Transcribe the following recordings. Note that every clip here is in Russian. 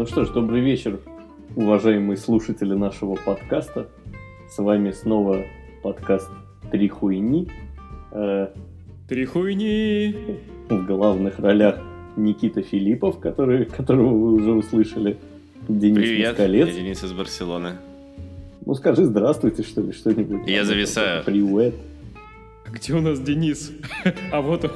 Ну что ж, добрый вечер, уважаемые слушатели нашего подкаста. С вами снова подкаст «Три хуйни». Э, Три хуйни! В главных ролях Никита Филиппов, который, которого вы уже услышали. Денис Привет, Москалец. я Денис из Барселоны. Ну скажи здравствуйте, что ли, что-нибудь. Я Там, зависаю. Привет. Где у нас Денис? А вот он.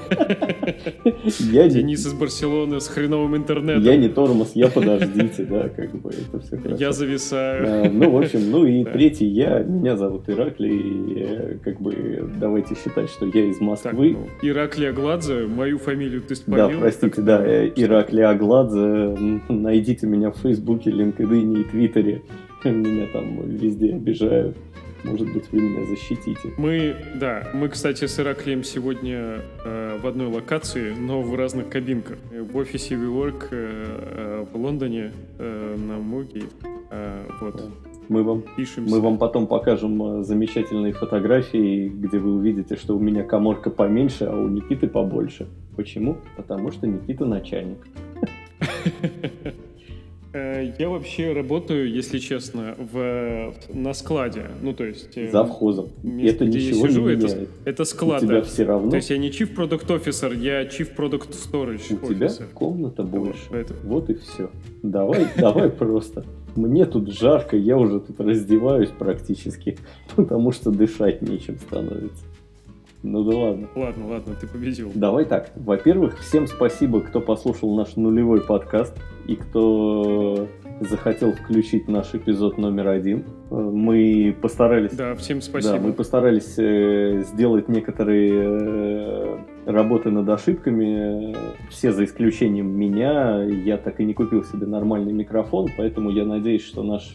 Я, не, Денис из Барселоны с хреновым интернетом. я не тормоз, я подождите, да, как бы это все хорошо. Я зависаю. А, Ну, в общем, ну и Да. третий я, меня зовут Ираклий, и, э, как бы давайте считать, что я из Так, Москвы. ну, Ираклия Гладзе, мою фамилию ты Да, спалил. простите, так да, э, Ираклий Агладзе, найдите меня в Фейсбуке, LinkedIn и Твиттере, меня там везде обижают, может быть, вы меня защитите. Мы, да, мы, кстати, с Ираклием сегодня э, в одной локации, но в разных кабинках. Э, В офисе WeWork э, э, в Лондоне э, на Муге. Э, вот, Мы вам, пишемся. мы вам потом покажем э, замечательные фотографии, где вы увидите, что у меня коморка поменьше, а у Никиты побольше. Почему? Потому что Никита начальник. Э, Я вообще работаю, если честно, в, на складе. Ну, то есть... э, Завхозом. место, Это где я ничего сижу, не это, меняет. это У склад. тебя да. все равно, То есть я не Chief Product Officer, я Chief Product Storage у тебя Officer. комната больше. Поэтому- Вот и все. Давай, давай просто. Мне тут жарко, я уже тут раздеваюсь практически, потому что дышать нечем становится. Ну да ладно. Ладно, ладно, ты победил. Давай так. Во-первых, всем спасибо, кто послушал наш нулевой подкаст и кто захотел включить наш эпизод номер один. Э, Мы постарались Да, всем Да, спасибо. мы постарались э, сделать некоторые э, работы над ошибками. Все за исключением меня. Я так и не купил себе нормальный микрофон, поэтому я надеюсь, что наш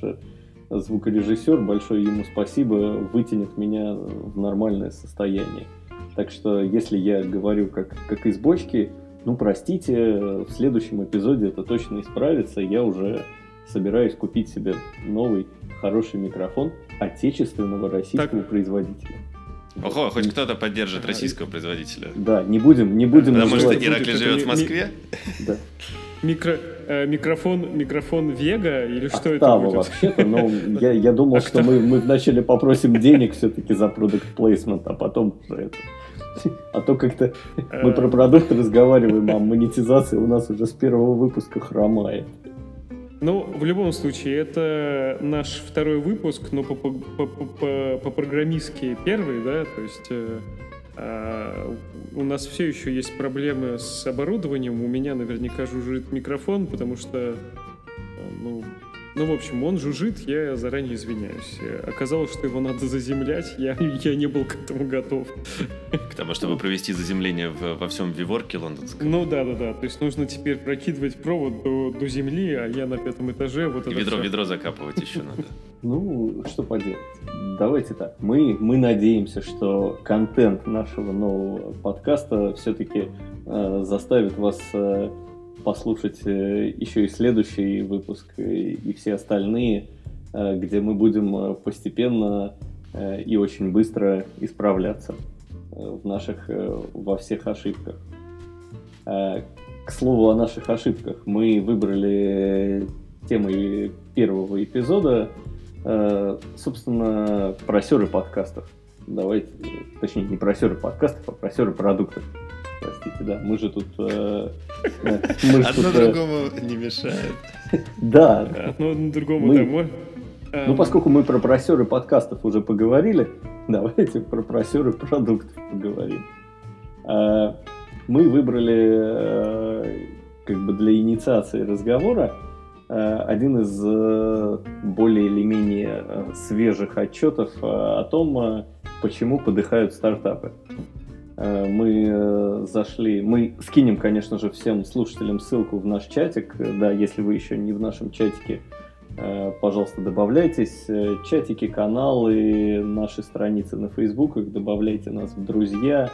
звукорежиссер, большое ему спасибо, вытянет меня в нормальное состояние. Так что, если я говорю как, как из бочки, ну, простите, в следующем эпизоде это точно исправится. Я уже собираюсь купить себе новый хороший микрофон отечественного российского производителя. Ого, хоть кто-то поддержит российского производителя. Да, не будем, не будем Потому что называть- будет, Иракли живет в Москве. Да. Микро, микрофон, микрофон Вега или что это Октава будет? вообще-то, но я, я думал, что мы, мы вначале попросим денег все-таки за продукт плейсмент, а потом уже это. А то как-то мы Э, про продукт разговариваем, а монетизация у нас уже с первого выпуска хромает. Ну, в любом случае, это наш второй выпуск, но по, по, по, по- по-программистски первый, да, то есть э, у нас все еще есть проблемы с оборудованием, у меня наверняка жужжит микрофон, потому что, ну, ну, в общем, он жужжит, я заранее извиняюсь. Э, Оказалось, что его надо заземлять, я, я не был к этому готов. К тому, чтобы провести заземление в- во всем Виворке лондонском. Ну да, да, да. То есть нужно теперь прокидывать провод до, до земли, а я на пятом этаже. Вот И это ведро, всё. ведро закапывать еще надо. Ну, что поделать. Давайте так. Мы, мы надеемся, что контент нашего нового подкаста все-таки заставит вас э, послушать э, еще и следующий выпуск э, и все остальные, э, где мы будем постепенно и очень быстро исправляться в наших, во всех ошибках. К слову о наших ошибках, мы выбрали темой первого эпизода собственно, просеры подкастов. Давайте, точнее, не просеры подкастов, а просеры продуктов. Простите, да, мы же тут... э, э, мы же Одно тут, э, другому не мешает. Да, Одно другому, Мы- да, мо- ну Эм, поскольку мы про просеры подкастов уже поговорили, давайте про просеры продуктов поговорим. Э, Мы выбрали э, как бы для инициации разговора э, один из э, более или менее э, свежих отчетов э, о том, э, почему подыхают стартапы. Э, Мы э, зашли, мы скинем, конечно же, всем слушателям ссылку в наш чатик. Да, если вы еще не в нашем чатике, э, пожалуйста, добавляйтесь. Чатики, каналы, наши страницы на фейсбуках, добавляйте нас в друзья.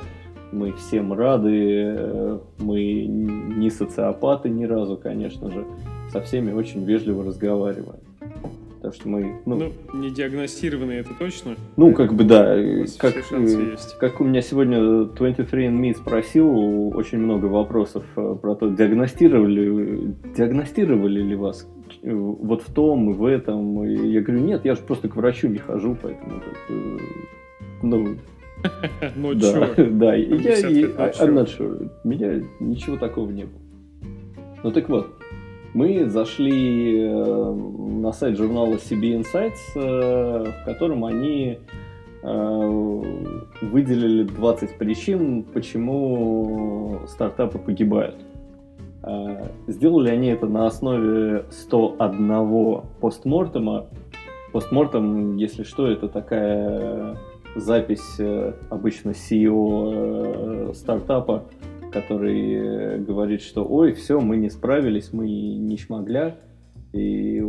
Мы всем рады. Мы не социопаты ни разу, конечно же. Со всеми очень вежливо разговариваем. Так что мы, ну, Ну, не диагностированные, это точно. ну, как бы да, э, как, э, как у меня сегодня 23andMe спросил, очень много вопросов э, про то, диагностировали, диагностировали ли вас вот в том и в этом. И я говорю, нет, я же просто к врачу не хожу, поэтому ну, ну, да, да, я, и, I'm not sure. Меня ничего такого не было. Ну так вот, мы зашли э, на сайт журнала CB Insights, э, в котором они э, выделили 20 причин, почему стартапы погибают. Сделали они это на основе 101 постмортема. Постмортем, если что, это такая запись обычно CEO стартапа, который говорит, что ой, все, мы не справились, мы не шмогля. И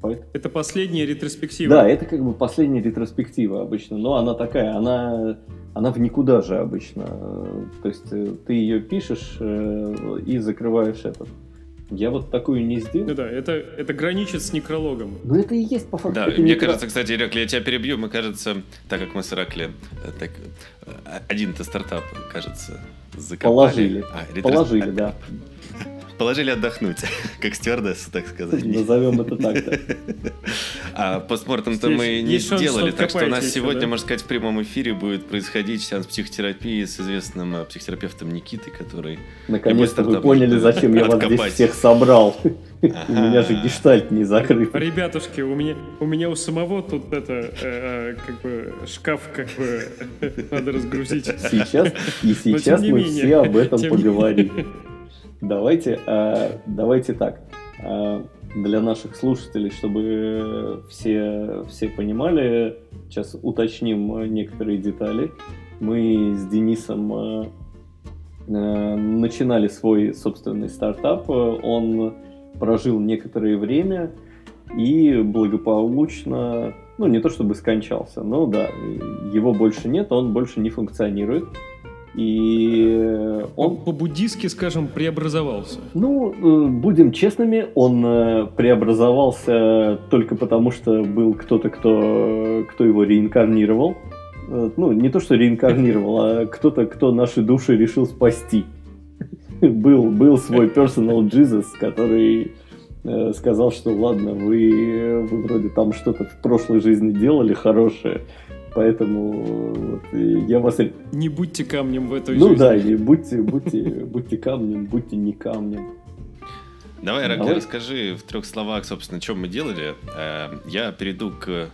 поэтому... Это последняя ретроспектива. Да, это как бы последняя ретроспектива обычно, но она такая, она, она в никуда же обычно. То есть э, ты ее пишешь э, и закрываешь этот. Я вот такую не сделал. Да, это, это граничит с некрологом. Ну это и есть по факту. Да, мне некро... кажется, кстати, Иракли, я тебя перебью, мы, кажется, так как мы с Иракли, э, так, один-то стартап, кажется, закопали. Положили. А, ретрос... Положили, да. Положили отдохнуть, как стюардессу, так сказать. Назовем это так, да. А постмортом-то мы не сделали, так что у нас сегодня, можно сказать, в прямом эфире будет происходить сеанс психотерапии с известным э, психотерапевтом Никитой, который... Наконец-то вы поняли, зачем я вас здесь всех собрал. У меня же гештальт не закрыт. Ребятушки, у меня у меня у самого тут это э, э, как бы шкаф как бы надо разгрузить. Сейчас и сейчас мы все об этом поговорим. Давайте, э, давайте так. Э, для наших слушателей, чтобы все, все понимали, сейчас уточним некоторые детали. Мы с Денисом э, начинали свой собственный стартап. Он прожил некоторое время и благополучно, ну не то чтобы скончался, но да, его больше нет, он больше не функционирует. И он... По-буддистски, скажем, преобразовался. Ну, э, будем честными, он э, преобразовался только потому, что был кто-то, кто, кто его реинкарнировал. Э, ну, не то, что реинкарнировал, а кто-то, кто наши души решил спасти. Был, был свой personal Jesus, который сказал, что ладно, вы, вы вроде там что-то в прошлой жизни делали хорошее, Поэтому вот, я вас... Не будьте камнем в этой ну, жизни. Ну да, не будьте, будьте, будьте камнем, будьте не камнем. Давай, Рагли, расскажи в трех словах, собственно, что мы делали. Э, я перейду к...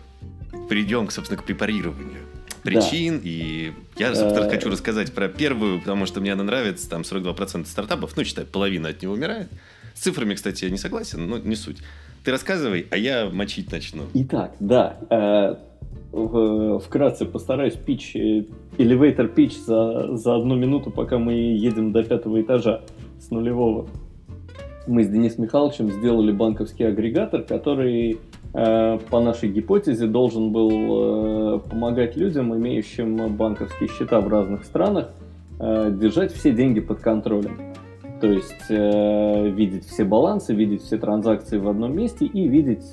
Перейдем, собственно, к препарированию причин. Да. И я, собственно, э. хочу рассказать про первую, потому что мне она нравится. Там 42% стартапов, ну, считай, половина от него умирает. С цифрами, кстати, я не согласен, но не суть. Ты рассказывай, а я мочить начну. Итак, да. Вкратце постараюсь пич, э, elevator пич за, за одну минуту, пока мы едем до пятого этажа с нулевого. Мы с Денисом Михайловичем сделали банковский агрегатор, который э, по нашей гипотезе должен был э, помогать людям, имеющим банковские счета в разных странах, э, держать все деньги под контролем. То есть видеть все балансы, видеть все транзакции в одном месте и видеть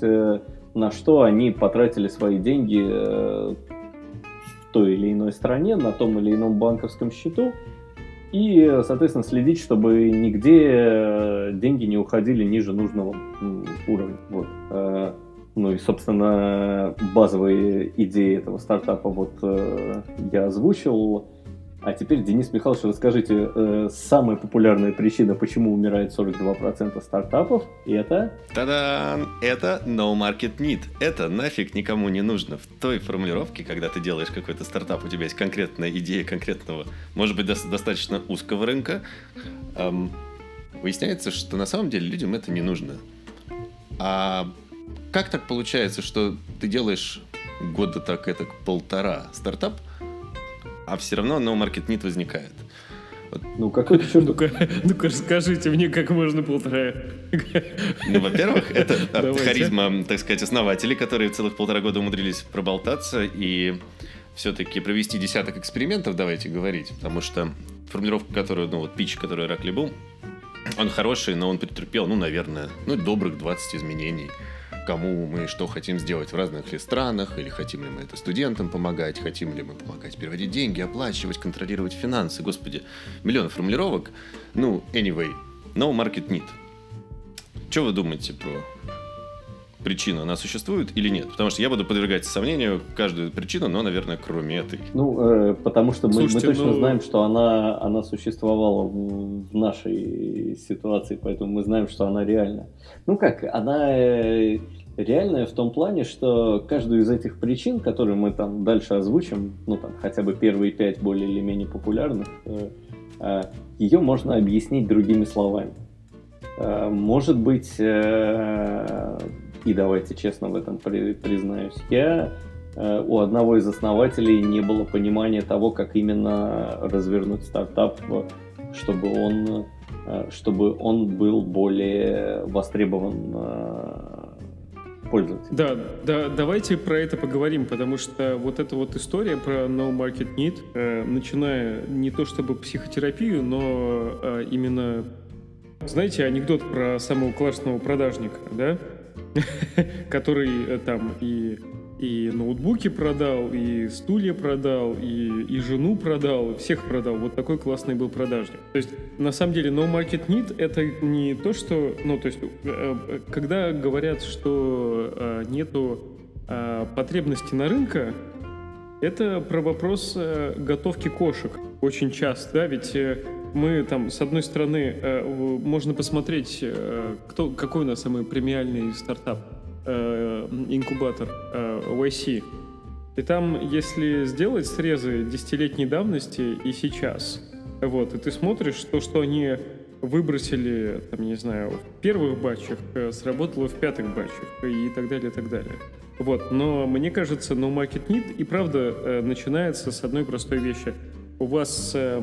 на что они потратили свои деньги э, в той или иной стране, на том или ином банковском счету, и, соответственно, следить, чтобы нигде э, деньги не уходили ниже нужного уровня. Вот. Э, ну и, собственно, базовые идеи этого стартапа вот я озвучил. А теперь, Денис Михайлович, расскажите, э, самая популярная причина, почему умирает 42% стартапов, это... Та-дам! Это no market need. Это нафиг никому не нужно. В той формулировке, когда ты делаешь какой-то стартап, у тебя есть конкретная идея конкретного, может быть, до- достаточно узкого рынка, эм, выясняется, что на самом деле людям это не нужно. А как так получается, что ты делаешь года так это полтора стартап, а все равно no market need возникает. Вот. Ну, какой черт... Ну-ка, ну-ка, расскажите мне, как можно полтора... Ну, во-первых, это харизма, так сказать, основателей, которые целых полтора года умудрились проболтаться и все-таки провести десяток экспериментов, давайте говорить, потому что формулировка, которую, ну, вот пич, который Ракли был, он хороший, но он претерпел, ну, наверное, ну, добрых 20 изменений кому мы что хотим сделать в разных ли странах, или хотим ли мы это студентам помогать, хотим ли мы помогать переводить деньги, оплачивать, контролировать финансы. Господи, миллион формулировок. Ну, anyway, no market need. Что вы думаете про причина, она существует или нет? Потому что я буду подвергать сомнению каждую причину, но, наверное, кроме этой. Ну, э, потому что мы, Слушайте, мы точно ну... знаем, что она, она существовала в, в нашей ситуации, поэтому мы знаем, что она реальна. Ну как, она э, реальная в том плане, что каждую из этих причин, которые мы там дальше озвучим, ну там хотя бы первые пять более или менее популярных, э, э, ее можно объяснить другими словами. Э, может быть, э, и давайте честно в этом признаюсь, я э, у одного из основателей не было понимания того, как именно развернуть стартап, чтобы он, чтобы он был более востребован пользователей. Да, да, давайте про это поговорим, потому что вот эта вот история про No Market Need, э, начиная не то чтобы психотерапию, но э, именно, знаете, анекдот про самого классного продажника, да, который э, там и и ноутбуки продал, и стулья продал, и, и жену продал, всех продал. Вот такой классный был продажник. То есть, на самом деле, no market need — это не то, что... Ну, то есть, э, э, когда говорят, что нету потребности на рынке, это про вопрос готовки кошек очень часто, да, ведь мы там, с одной стороны, можно посмотреть, кто, какой у нас самый премиальный стартап — э, инкубатор э, YC. И там, если сделать срезы десятилетней давности и сейчас, вот, и ты смотришь то, что они выбросили, там, не знаю, в первых батчах, э, сработало в пятых батчах и так далее, и так далее. Вот, но мне кажется, no market need и правда э, начинается с одной простой вещи. У вас, э,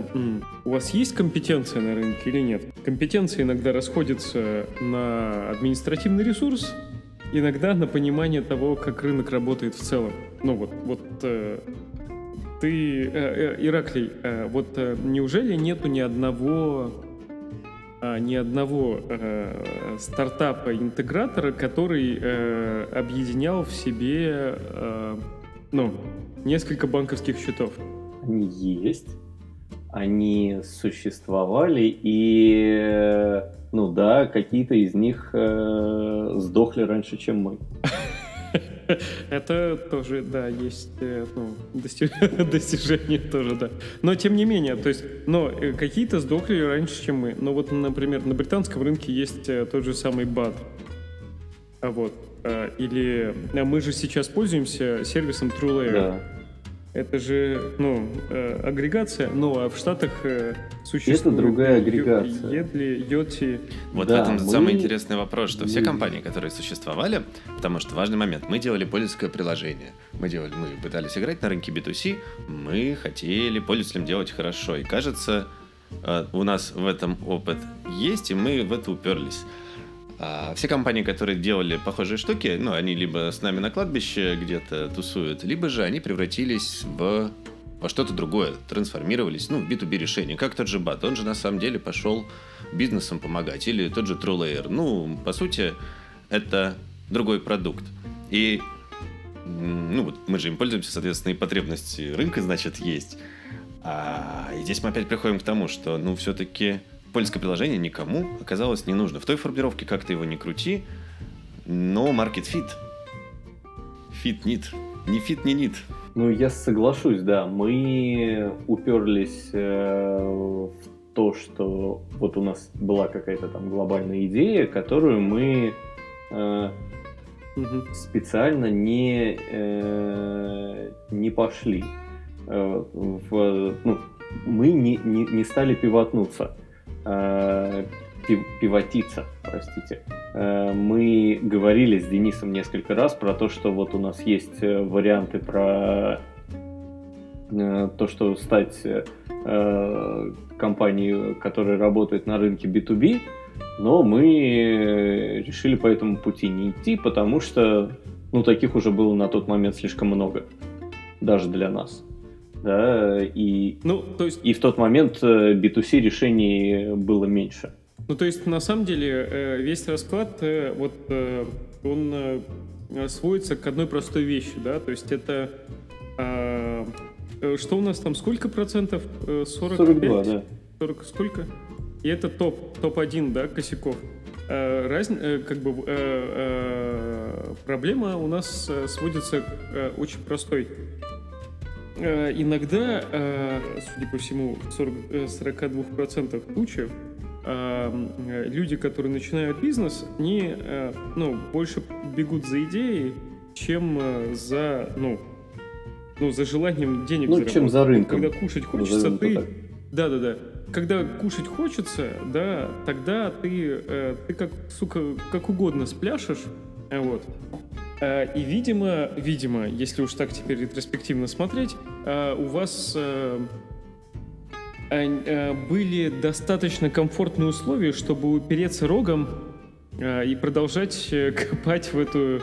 у вас есть компетенция на рынке или нет? Компетенции иногда расходятся на административный ресурс, иногда на понимание того, как рынок работает в целом. Ну вот, вот э, ты, э, Ираклий, вот неужели нету ни одного э, ни одного э, стартапа-интегратора, который э, объединял в себе э, ну, несколько банковских счетов? Они есть, они существовали, и ну да, какие-то из них э, сдохли раньше, чем мы. Это тоже, да, есть э, ну, достижение тоже, да. Но тем не менее, то есть, но э, какие-то сдохли раньше, чем мы. Но вот, например, на британском рынке есть э, тот же самый BAD. А вот. Или мы же сейчас пользуемся сервисом TrueLayer. Да. Это же, ну, э, агрегация, ну, а в Штатах э, существует... Это другая агрегация. Едли, Йоти... Вот да, в этом мы... самый интересный вопрос, что все компании, которые существовали, потому что важный момент, мы делали пользовательское приложение, мы делали, мы пытались играть на рынке B2C, мы хотели пользователям делать хорошо, и кажется, э, у нас в этом опыт есть, и мы в это уперлись. А все компании, которые делали похожие штуки, ну, они либо с нами на кладбище где-то тусуют, либо же они превратились в во что-то другое, трансформировались, ну, в B2B решение, как тот же BAT, он же на самом деле пошел бизнесом помогать, или тот же TrueLayer, ну, по сути, это другой продукт. И, ну, вот мы же им пользуемся, соответственно, и потребности рынка, значит, есть. А, и здесь мы опять приходим к тому, что, ну, все-таки польское приложение никому оказалось не нужно. В той формулировке как ты его не крути, но market fit. Fit need. Не fit, не need. Ну, я соглашусь, да. Мы уперлись э, в то, что вот у нас была какая-то там глобальная идея, которую мы э, угу. специально не, э, не пошли. Э, в, ну, мы не, не, не стали пивотнуться э, пивотиться, простите. Э, мы говорили с Денисом несколько раз про то, что вот у нас есть э, варианты про э, то, что стать компанией, которая работает на рынке B2B, но мы решили по этому пути не идти, потому что ну, таких уже было на тот момент слишком много, даже для нас да, и, ну, то есть... и в тот момент B2C э, решений было меньше. Ну, то есть, на самом деле, э, весь расклад, э, вот, он сводится к одной простой вещи, да, то есть это что у нас там, сколько процентов? 45? 42, да. 40 сколько? И это топ, топ-1, да, косяков. раз, как бы проблема у нас сводится к очень простой. Э, иногда, э, судя по всему, в 40, э, 42% случаев э, э, люди, которые начинают бизнес, не, э, ну, больше бегут за идеей, чем за, ну, ну, за желанием денег ну, заработать. чем за рынком. Когда кушать хочется, ты... Да-да-да. Когда кушать хочется, да, тогда ты, э, ты как, сука, как угодно спляшешь, вот. Э, и, видимо, видимо, если уж так теперь ретроспективно смотреть, э, у вас э, были достаточно комфортные условия, чтобы упереться рогом и продолжать э, копать в эту,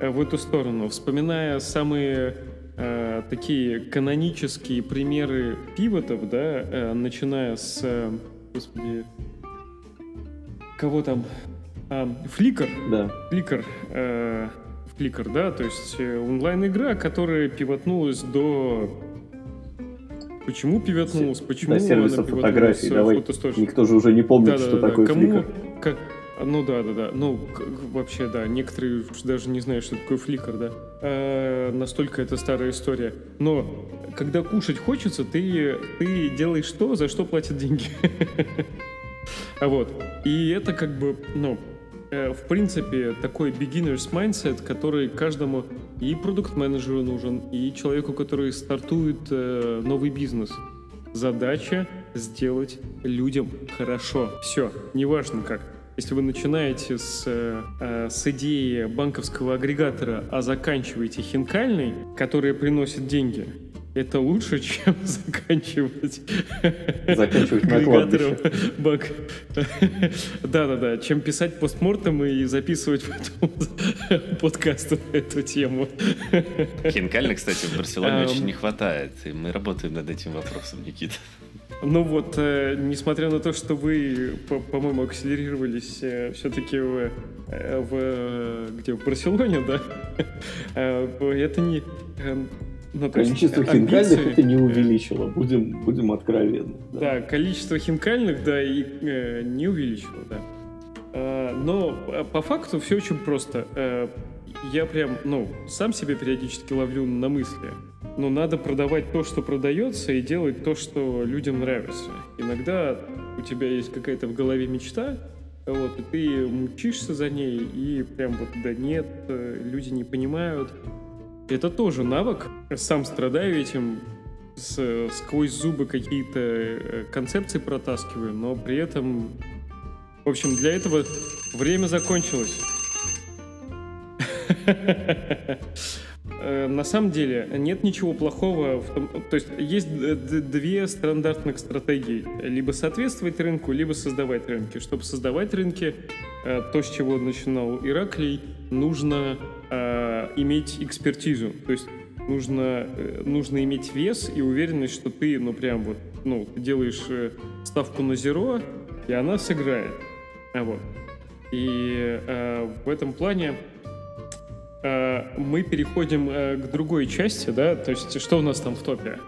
э, в эту сторону, вспоминая самые э, такие канонические примеры пивотов, да, э, начиная с, э, господи, кого там, а, Фликр, Да. Фликр, э, Фликр, да, то есть э, онлайн-игра, которая пивотнулась до... Почему пивотнулась? Почему До сервиса пивотнулась фотографий. в Давай. Никто же уже не помнит, Да, что да, да, такое Кому, фликер. как, ну да, да, да. Ну, к- вообще, да, некоторые даже не знают, что такое фликер, да. Э, настолько это старая история. Но когда кушать хочется, ты, ты делаешь что, за что платят деньги. А вот. И это как бы, ну, э, в принципе, такой beginner's mindset, который каждому и продукт-менеджеру нужен, и человеку, который стартует э, новый бизнес. Задача сделать людям хорошо. Все, неважно как. Если вы начинаете с, э, э, с идеи банковского агрегатора, а заканчиваете хинкальной, которая приносит деньги, это лучше, чем заканчивать, Заканчивать на агрегатором банк. Да-да-да, чем писать постмортом и записывать потом подкасты на эту тему. Хинкальных, кстати, в Барселоне Эм. очень не хватает, и мы работаем над этим вопросом, Никита. Ну вот, э, несмотря на то, что вы, по- по-моему, акселерировались все-таки в, э, в, э, где, в Барселоне, да, э, это не... э, ну, то есть Количество амбиции- хинкальных это не увеличило, будем, будем откровенны. Да, количество хинкальных, да, и э, не увеличило, да. А, но э, по факту все очень просто. Э, я прям, ну, сам себя периодически ловлю на мысли. Но надо продавать то, что продается, и делать то, что людям нравится. Иногда у тебя есть какая-то в голове мечта, вот, и ты мучишься за ней, и прям вот, да нет, э, люди не понимают. Это тоже навык. Сам страдаю этим, с- сквозь зубы какие-то э, концепции протаскиваю, но при этом... В общем, для этого время закончилось. Э, На самом деле нет ничего плохого в том, то есть есть две стандартных стратегии: либо соответствовать рынку, либо создавать рынки. Чтобы создавать рынки, э, то, с чего начинал Ираклий, нужно э, иметь экспертизу, то есть нужно нужно иметь вес и уверенность, что ты, ну прям вот, ну делаешь ставку на зеро, и она сыграет. А вот. И э, в этом плане мы переходим э, к другой части, да, то есть что у нас там в топе.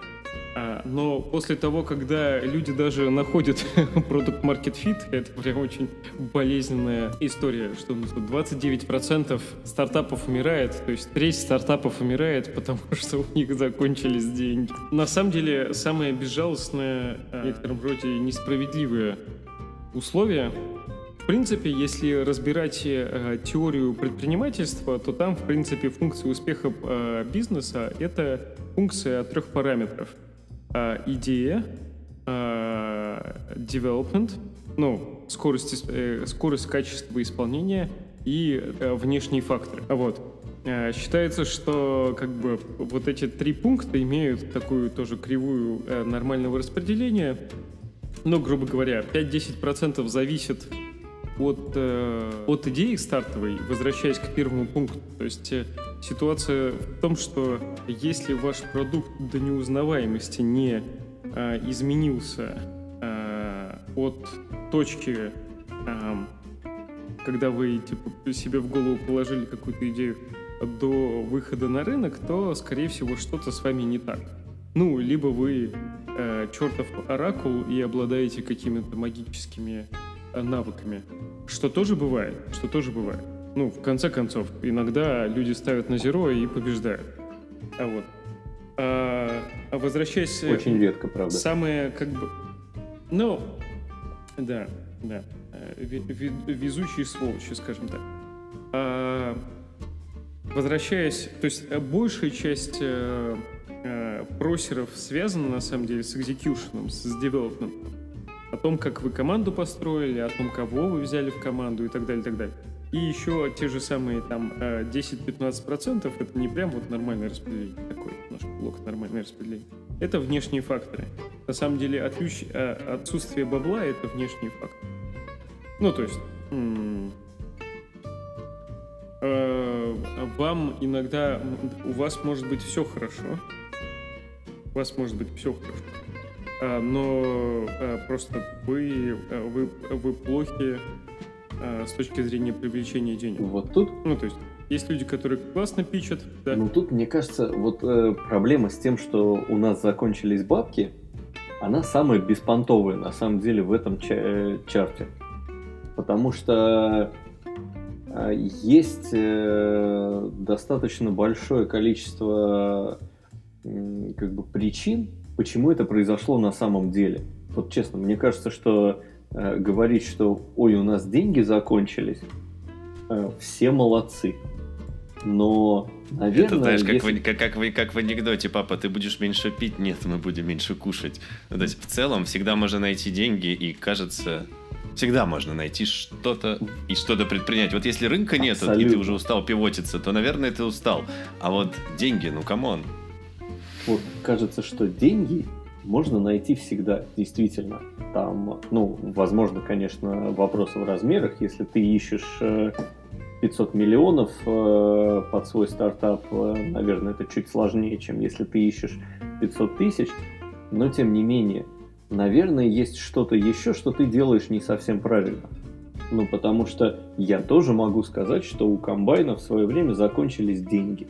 А, но после того, когда люди даже находят продукт Market Fit, это прям очень болезненная история, что у нас тут 29% стартапов умирает, то есть треть стартапов умирает, потому что у них закончились деньги. На самом деле, самое безжалостное, э, в некотором роде несправедливое условие в принципе, если разбирать э, теорию предпринимательства, то там, в принципе, функция успеха э, бизнеса — это функция трех параметров. А, идея, а, development, ну, скорость, э, скорость, качество исполнения и э, внешние факторы. А Вот. Э, Считается, что как бы вот эти три пункта имеют такую тоже кривую э, нормального распределения. Ну, грубо говоря, 5-10% зависит от, э, от идеи стартовой, возвращаясь к первому пункту. То есть э, ситуация в том, что если ваш продукт до неузнаваемости не э, изменился э, от точки, э, когда вы типа, себе в голову положили какую-то идею, до выхода на рынок, то, скорее всего, что-то с вами не так. Ну, либо вы э, чертов оракул и обладаете какими-то магическими навыками. Что тоже бывает, что тоже бывает. Ну, в конце концов, иногда люди ставят на зеро и побеждают. А вот. А, а возвращаясь... Очень редко, правда. Самое, как бы... Ну, да, да. Э, везучие сволочи, скажем так. А, возвращаясь, то есть э, большая часть э, э, просеров связана на самом деле с экзекьюшеном, с девелопментом. О том, как вы команду построили, о том, кого вы взяли в команду и так далее, и так далее. И еще те же самые там 10-15% это не прям вот нормальное распределение, такой наш блок нормальное распределение. Это внешние факторы. На самом деле отключ... отсутствие бабла это внешние факторы. Ну, то есть э, вам иногда, у вас может быть все хорошо, у вас может быть все хорошо, но а, просто вы, а, вы, вы плохи с точки зрения привлечения денег. Вот тут? Ну, то есть есть люди, которые классно пичат. Да. Ну, тут, мне кажется, вот э, проблема с тем, что у нас закончились бабки, она самая беспонтовая, на самом деле, в этом ча- э, чарте. Потому что есть э, достаточно большое количество как бы причин, почему это произошло на самом деле. Вот честно, мне кажется, что э, говорить, что ой, у нас деньги закончились, э, все молодцы. Но, наверное... Это знаешь, как, если... в, как, как, в, как в анекдоте, папа, ты будешь меньше пить? Нет, мы будем меньше кушать. Ну, то есть, в целом, всегда можно найти деньги, и кажется, Всегда можно найти что-то и что-то предпринять. Вот если рынка нет, и ты уже устал пивотиться, то, наверное, ты устал. А вот деньги, ну come on. Вот кажется, что деньги можно найти всегда, действительно. Там, ну, возможно, конечно, вопросы в размерах. Если ты ищешь 500 э, миллионов э, под свой стартап, э, наверное, это чуть сложнее, чем если ты ищешь 500 тысяч. Но, тем не менее, наверное, есть что-то еще, что ты делаешь не совсем правильно. Ну, потому что я тоже могу сказать, что у комбайна в свое время закончились деньги.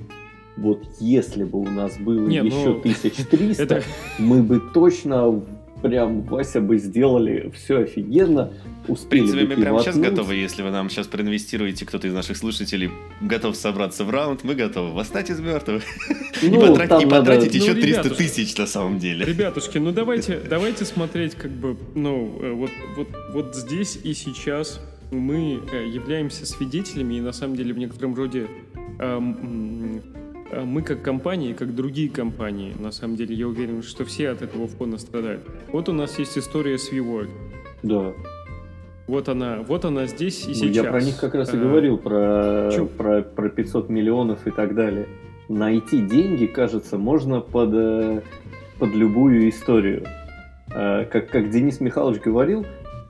Вот если бы у нас было Не, еще ну... 1300, это... мы бы точно прям Вася бы сделали все офигенно, успели В принципе, мы прямо сейчас готовы, если вы нам сейчас проинвестируете, кто-то из наших слушателей готов собраться в раунд, мы готовы. Восстать из мертвых ну, и, потратить, и потратить еще ну, 300 тысяч на самом деле. Ребятушки, ну давайте, давайте смотреть как бы, ну, э, вот, вот, вот здесь и сейчас мы э, являемся свидетелями и на самом деле в некотором роде эм, мы как компании, как другие компании, на самом деле, я уверен, что все от этого фона страдают. Вот у нас есть история с WeWork. Да. Вот она, вот она здесь и ну, сейчас. Я про них как раз и а, говорил, про, про, про 500 миллионов и так далее. Найти деньги, кажется, можно под, э, под любую историю. А, как, как Денис Михайлович говорил,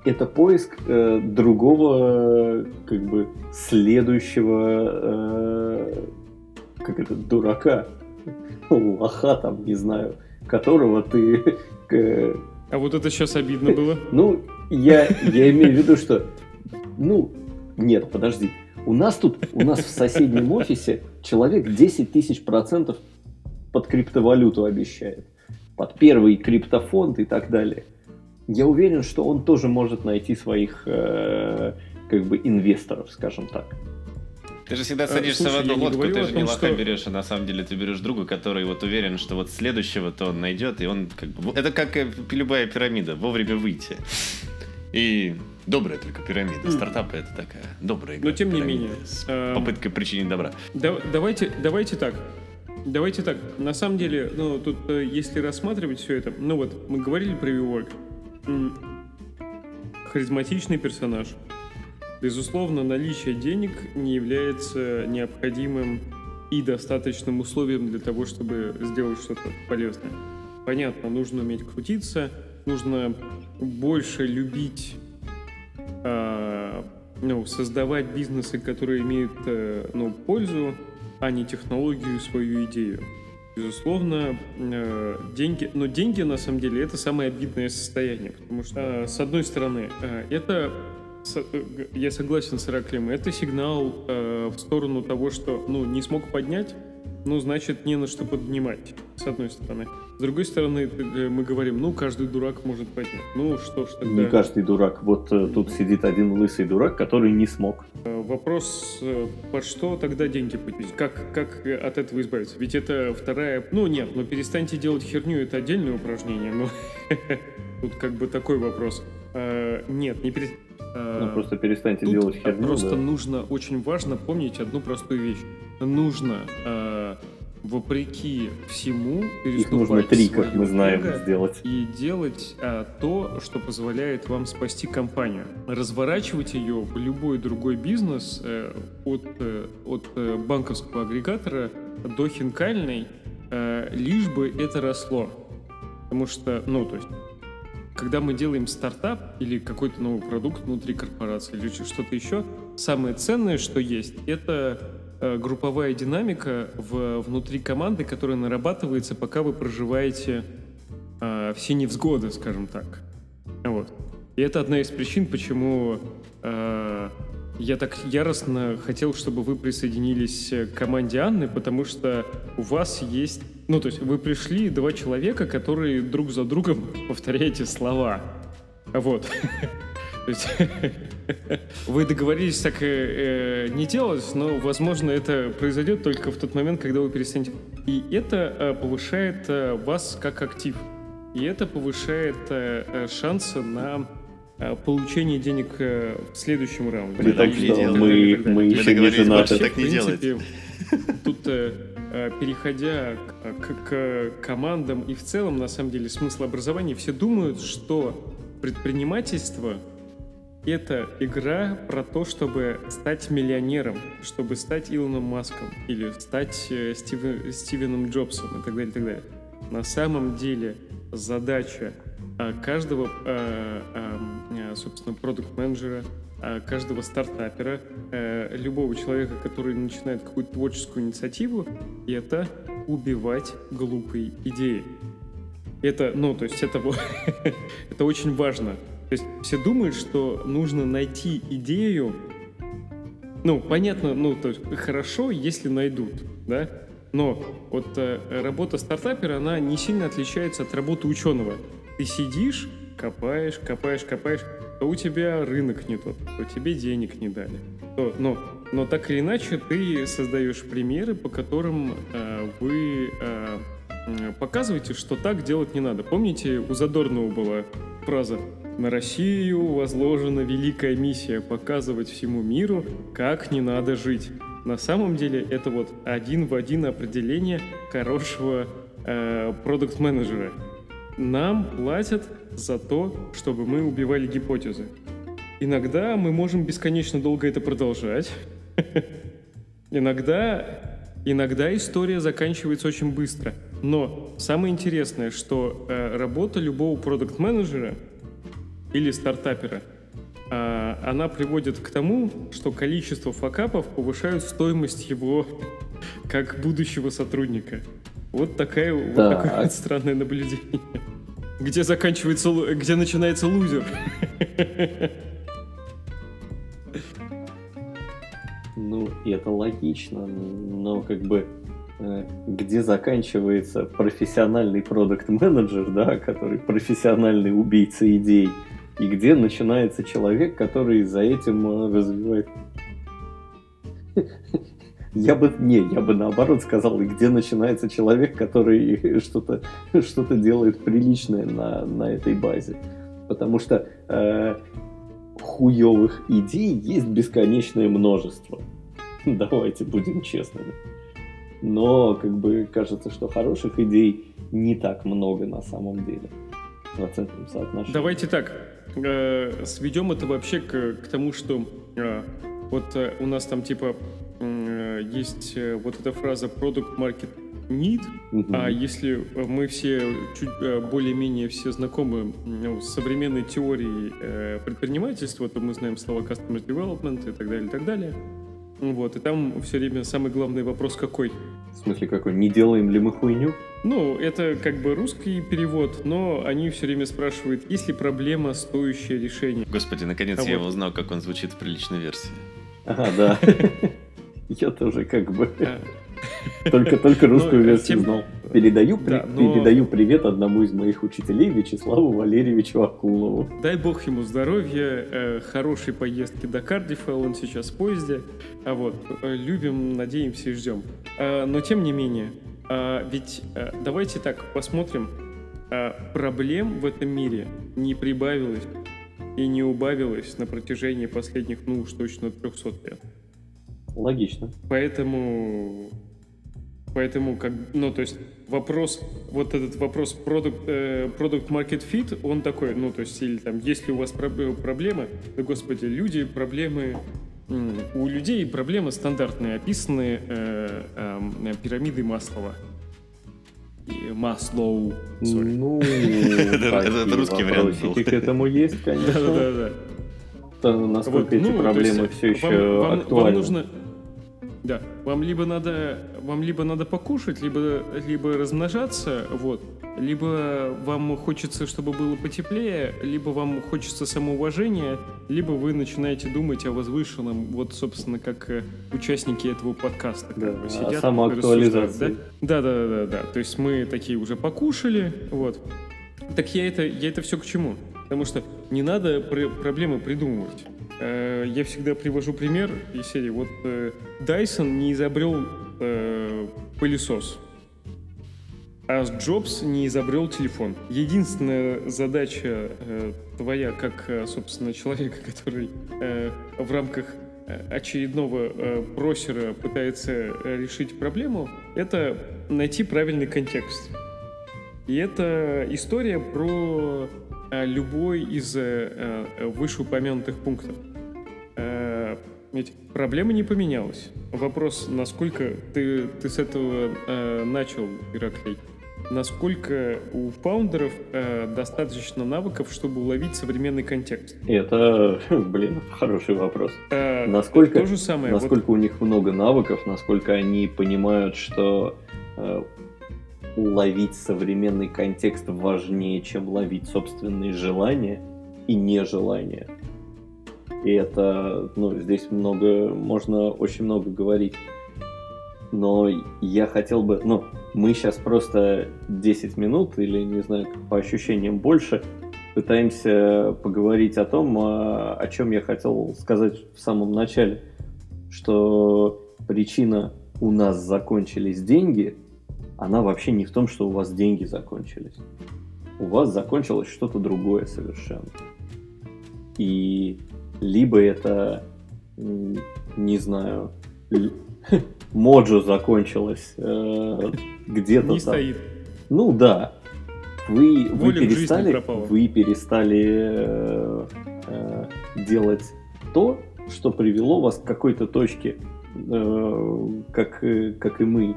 это поиск э, другого, как бы, следующего э, как это, дурака, лоха там, не знаю, которого ты... А вот это сейчас обидно было? Ну, я, я имею в виду, что... Ну, нет, подожди. У нас тут, у нас в соседнем офисе человек 10 тысяч процентов под криптовалюту обещает. Под первый криптофонд и так далее. Я уверен, что он тоже может найти своих э, как бы инвесторов, скажем так. Ты же всегда э, садишься Слушай, в одну лодку, ты же не лоха что... берешь, а на самом деле ты берешь друга, который вот уверен, что вот следующего-то он найдет, и он как бы... Это как любая пирамида, вовремя выйти. И добрая только пирамида. Стартапы это такая добрая игра. Но тем не менее. С эм, попыткой причинить добра. Да, давайте, давайте так. Давайте так. На самом деле, ну, тут, э, если рассматривать все это, ну вот, мы говорили про WeWork. Харизматичный персонаж, Безусловно, наличие денег не является необходимым и достаточным условием для того, чтобы сделать что-то полезное. Понятно, нужно уметь крутиться, нужно больше любить, э, ну, создавать бизнесы, которые имеют э, ну, пользу, а не технологию, свою идею. Безусловно, э, деньги, но деньги на самом деле это самое обидное состояние, потому что э, с одной стороны э, это я согласен с Ираклием. Это сигнал э, в сторону того, что ну, не смог поднять, ну, значит, не на что поднимать, с одной стороны. С другой стороны, э, мы говорим, ну, каждый дурак может поднять. Ну, что ж тогда... Не каждый дурак. Вот э, тут сидит один лысый дурак, который не смог. Э, вопрос, под что тогда деньги платить? Как, как от этого избавиться? Ведь это вторая... Ну, нет, ну, перестаньте делать херню, это отдельное упражнение. Ну, тут как бы такой вопрос. Нет, не перестаньте ну, просто перестаньте Тут делать херню. Просто да. нужно, очень важно помнить одну простую вещь. Нужно, э, вопреки всему, Их нужно три, как мы знаем, сделать. И делать э, то, что позволяет вам спасти компанию. Разворачивать ее в любой другой бизнес, э, от, э, от э, банковского агрегатора до хинкальной, э, лишь бы это росло. Потому что, ну, то есть, когда мы делаем стартап или какой-то новый продукт внутри корпорации или что-то еще, самое ценное, что есть, это э, групповая динамика в, внутри команды, которая нарабатывается, пока вы проживаете э, все невзгоды, скажем так. Вот. И это одна из причин, почему э, я так яростно хотел, чтобы вы присоединились к команде Анны, потому что у вас есть ну, то есть вы пришли два человека, которые друг за другом повторяете слова. Вот. То есть вы договорились так э, не делать, но, возможно, это произойдет только в тот момент, когда вы перестанете. И это э, повышает э, вас как актив. И это повышает э, э шансы на э, получение денег э, в следующем раунде. Ты так что мы, мы еще не женаты. так не делать. Тут Э, переходя к, к командам и в целом, на самом деле, смысл образования, все думают, что предпринимательство — это игра про то, чтобы стать миллионером, чтобы стать Илоном Маском или стать э, Стивен, Стивеном Джобсом и так далее, и так далее. На самом деле задача э, каждого, собственно, продукт-менеджера, каждого стартапера, э, любого человека, который начинает какую-то творческую инициативу, это убивать глупые идеи. Это, ну, то есть это, это очень важно. То есть все думают, что нужно найти идею, ну, понятно, ну, то есть хорошо, если найдут, да, но вот э, работа стартапера, она не сильно отличается от работы ученого. Ты сидишь, копаешь, копаешь, копаешь, то у тебя рынок не тот, то тебе денег не дали. То, но, но так или иначе ты создаешь примеры, по которым э, вы э, показываете, что так делать не надо. Помните, у Задорнова была фраза «На Россию возложена великая миссия показывать всему миру, как не надо жить». На самом деле это вот один в один определение хорошего э, продукт-менеджера. Нам платят за то, чтобы мы убивали гипотезы. Иногда мы можем бесконечно долго это продолжать. Иногда, иногда история заканчивается очень быстро. Но самое интересное, что э, работа любого продукт-менеджера или стартапера, э, она приводит к тому, что количество факапов повышает стоимость его как будущего сотрудника. Вот, такая, вот такое вот странное наблюдение. Где заканчивается, где начинается лузер. Ну, и это логично, но как бы э, где заканчивается профессиональный продукт-менеджер, да, который профессиональный убийца идей, и где начинается человек, который за этим э, развивает я бы, не, я бы наоборот сказал, где начинается человек, который что-то что делает приличное на, на этой базе. Потому что э, хуевых идей есть бесконечное множество. Давайте будем честными. Но, как бы, кажется, что хороших идей не так много на самом деле. В процентном. Давайте так, э, сведем это вообще к, к тому, что э, вот э, у нас там типа есть э, вот эта фраза product market need, угу. а если мы все чуть э, более-менее все знакомы ну, с современной теорией предпринимательства, то мы знаем слова customer development и так далее, и так далее. Вот, и там все время самый главный вопрос какой? В смысле какой? Не делаем ли мы хуйню? Ну, это как бы русский перевод, но они все время спрашивают, есть ли проблема, стоящее решение. Господи, наконец а я вот. узнал, как он звучит в приличной версии. Ага, да. Я тоже как бы... Только, только русскую ну, версию тем... знал. Передаю, да, но... передаю привет одному из моих учителей, Вячеславу Валерьевичу Акулову. Дай бог ему здоровья, э, хорошей поездки до Кардифа, он сейчас в поезде. А вот, э, любим, надеемся и ждем. А, но тем не менее, а, ведь а, давайте так посмотрим, проблем в этом мире не прибавилось и не убавилось на протяжении последних, ну уж точно 300 лет. Логично. Поэтому Поэтому, как, ну, то есть вопрос, вот этот вопрос продукт, э, product market fit, он такой, ну, то есть, или там, есть ли у вас проблемы, да, господи, люди, проблемы, у людей проблемы стандартные, описаны э, э, пирамидой Маслова. Маслоу. Ну, это русский вариант. к этому есть, конечно. Да-да-да. Насколько эти ну, проблемы все еще актуальны. Да, вам либо надо, вам либо надо покушать, либо, либо размножаться, вот, либо вам хочется, чтобы было потеплее, либо вам хочется самоуважения, либо вы начинаете думать о возвышенном, вот, собственно, как э, участники этого подкаста. Да, как бы, сидят, самоактуализация. Да? да, да, да, да. То есть мы такие уже покушали, вот. Так я это, я это все к чему? Потому что не надо пр- проблемы придумывать. Э, я всегда привожу пример из серии. Вот э, Dyson не изобрел э, пылесос, а Джобс не изобрел телефон. Единственная задача твоя, как, собственно, человека, который в рамках очередного бросера пытается решить проблему, это найти правильный контекст. И это история про любой из вышеупомянутых пунктов. Ведь проблема не поменялась. Вопрос, насколько ты, ты с этого э, начал, Ираклей, насколько у фаундеров э, достаточно навыков, чтобы уловить современный контекст? Это, блин, хороший вопрос. Э, насколько, то же самое. Насколько вот... у них много навыков, насколько они понимают, что э, уловить современный контекст важнее, чем ловить собственные желания и нежелания. И это, ну, здесь много, можно очень много говорить. Но я хотел бы, ну, мы сейчас просто 10 минут или, не знаю, по ощущениям больше пытаемся поговорить о том, о, о чем я хотел сказать в самом начале, что причина у нас закончились деньги, она вообще не в том, что у вас деньги закончились. У вас закончилось что-то другое совершенно. И либо это, не знаю, моджо закончилось э, где-то Не там. стоит. Ну да. Вы, вы перестали, вы перестали э, э, делать то, что привело вас к какой-то точке, э, как, как и мы,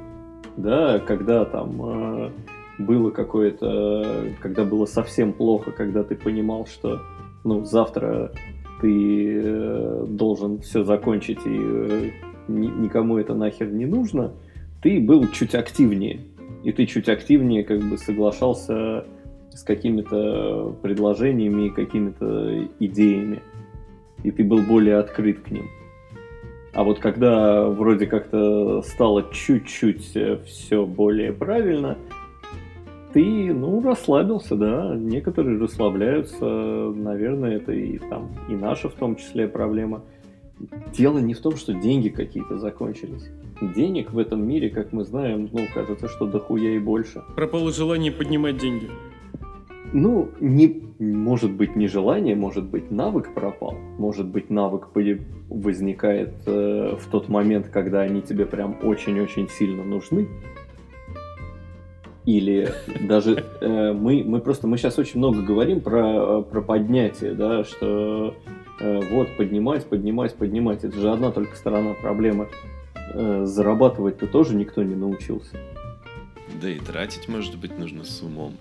да, когда там э, было какое-то, когда было совсем плохо, когда ты понимал, что ну, завтра ты э, должен все закончить и э, никому это нахер не нужно, ты был чуть активнее. И ты чуть активнее как бы соглашался с какими-то предложениями, какими-то идеями. И ты был более открыт к ним. А вот когда вроде как-то стало чуть-чуть э, все более правильно, ты, ну, расслабился, да. Некоторые расслабляются, наверное, это и там, и наша в том числе проблема. Дело не в том, что деньги какие-то закончились. Денег в этом мире, как мы знаем, ну, кажется, что дохуя и больше. Пропало желание поднимать деньги. Ну, не, может быть, не желание, может быть, навык пропал. Может быть, навык возникает э, в тот момент, когда они тебе прям очень-очень сильно нужны. Или даже э, мы, мы просто, мы сейчас очень много говорим про, про поднятие, да, что э, вот поднимать, поднимать, поднимать. Это же одна только сторона проблемы. Э, зарабатывать-то тоже никто не научился. Да и тратить, может быть, нужно с умом.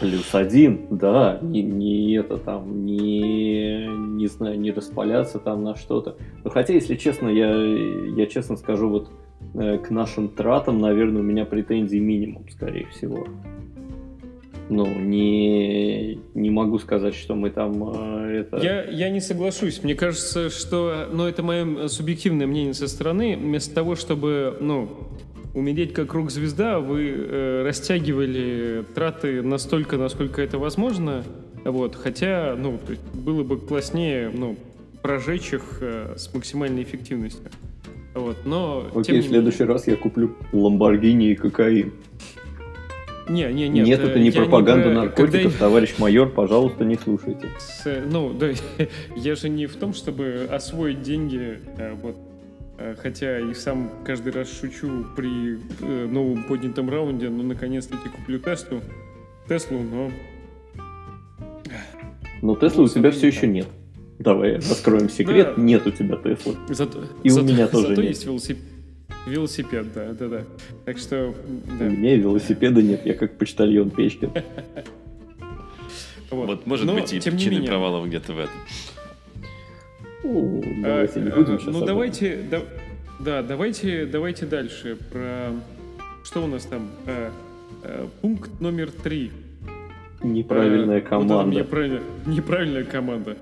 Плюс один, да, не, не это там, не, не знаю, не распаляться там на что-то. Но хотя, если честно, я, я честно скажу, вот Э, к нашим тратам, наверное, у меня претензий минимум, скорее всего. Ну, не, не могу сказать, что мы там э, это... Я, я не соглашусь. Мне кажется, что... Ну, это мое субъективное мнение со стороны. Вместо того, чтобы, ну, умереть как рок-звезда, вы э, растягивали траты настолько, насколько это возможно. Вот, хотя, ну, было бы класснее, ну, прожечь их э, с максимальной эффективностью. Вот, но... Окей, в следующий менее... раз я куплю Ламборгини и кокаин. Не, не, нет. Нет, это не пропаганда не наркотиков, Когда... товарищ майор, пожалуйста, не слушайте. С, ну, да, я же не в том, чтобы освоить деньги, а, вот, а, хотя и сам каждый раз шучу при э, новом поднятом раунде, ну, наконец-таки куплю Теслу, Теслу, но... Но Теслы у тебя все еще нет. Давай раскроем секрет. Да. Нет у тебя Теслы. Зато, и зато, у меня тоже зато нет. есть велосипед. Велосипед, да, да, да. Так что... Да. У меня велосипеда нет, я как почтальон Печкин. Вот, вот может Но, быть, и причины менее... провалов где-то в этом. Ну, давайте не будем сейчас Ну, давайте... Да, да, давайте, давайте дальше про... Что у нас там? А, а, пункт номер три. Неправильная а, команда. Да, неправильная, неправильная команда.